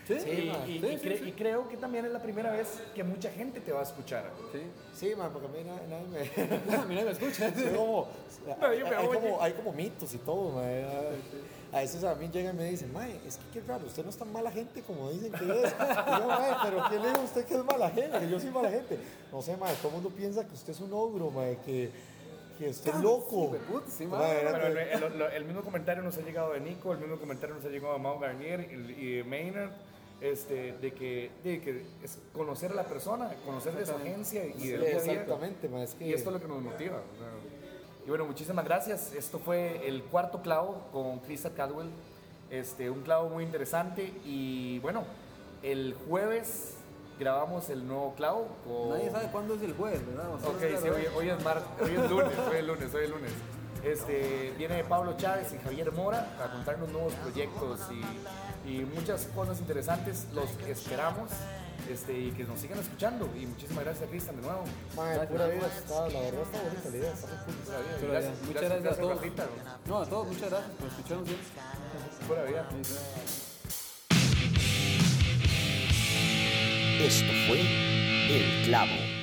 Speaker 3: Sí,
Speaker 2: y,
Speaker 3: ma.
Speaker 2: y-
Speaker 3: Sí,
Speaker 2: y
Speaker 3: sí,
Speaker 2: cre-
Speaker 3: sí.
Speaker 2: y creo que también es la primera vez que mucha gente te va a escuchar.
Speaker 3: Sí.
Speaker 4: Sí, man, porque a mí nadie, nadie me. Como,
Speaker 2: No, yo me
Speaker 4: hay,
Speaker 2: oye.
Speaker 4: como, hay como mitos y todo, mae. A veces a mí llegan y me dicen, mae, es que qué raro, usted no es tan mala gente como dicen que es. Y yo, mae, pero ¿quién le dijo a usted que es mala gente? Que yo soy mala gente. No sé, mae, todo el mundo piensa que usted es un ogro, mae, que, que usted es loco.
Speaker 3: Sí,
Speaker 2: Pero el, el- el mismo comentario nos ha llegado de Nico, el mismo comentario nos ha llegado de Mau Garnier y, y de Maynard, este, de, que, de que es conocer a la persona, conocer de su agencia y
Speaker 4: Sí,
Speaker 2: a día.
Speaker 4: exactamente, es que.
Speaker 2: Y esto es lo que nos motiva. o sea. Y bueno, muchísimas gracias. Esto fue el cuarto clavo con Krista Cadwell. Este, un clavo muy interesante. Y bueno, el jueves grabamos el nuevo clavo. Con...
Speaker 3: Nadie sabe cuándo es el jueves, ¿verdad? O sea,
Speaker 2: Ok, sí, hoy, hoy es mar- hoy es lunes, hoy es lunes, hoy es lunes. Este, viene Pablo Chávez y Javier Mora a contarnos nuevos proyectos y, y muchas cosas interesantes. Los esperamos este, y que nos sigan escuchando. Y muchísimas gracias a Cristian de nuevo.
Speaker 3: Gracias,
Speaker 4: pura vida,
Speaker 3: gracias.
Speaker 4: está, la verdad está bonita la idea, está
Speaker 2: vida.
Speaker 3: Pura vida. Muchas gracias a todos.
Speaker 2: Rafita.
Speaker 3: No, a todos, muchas gracias por escucharnos bien.
Speaker 2: Pura vida.
Speaker 1: Esto fue El Clavo.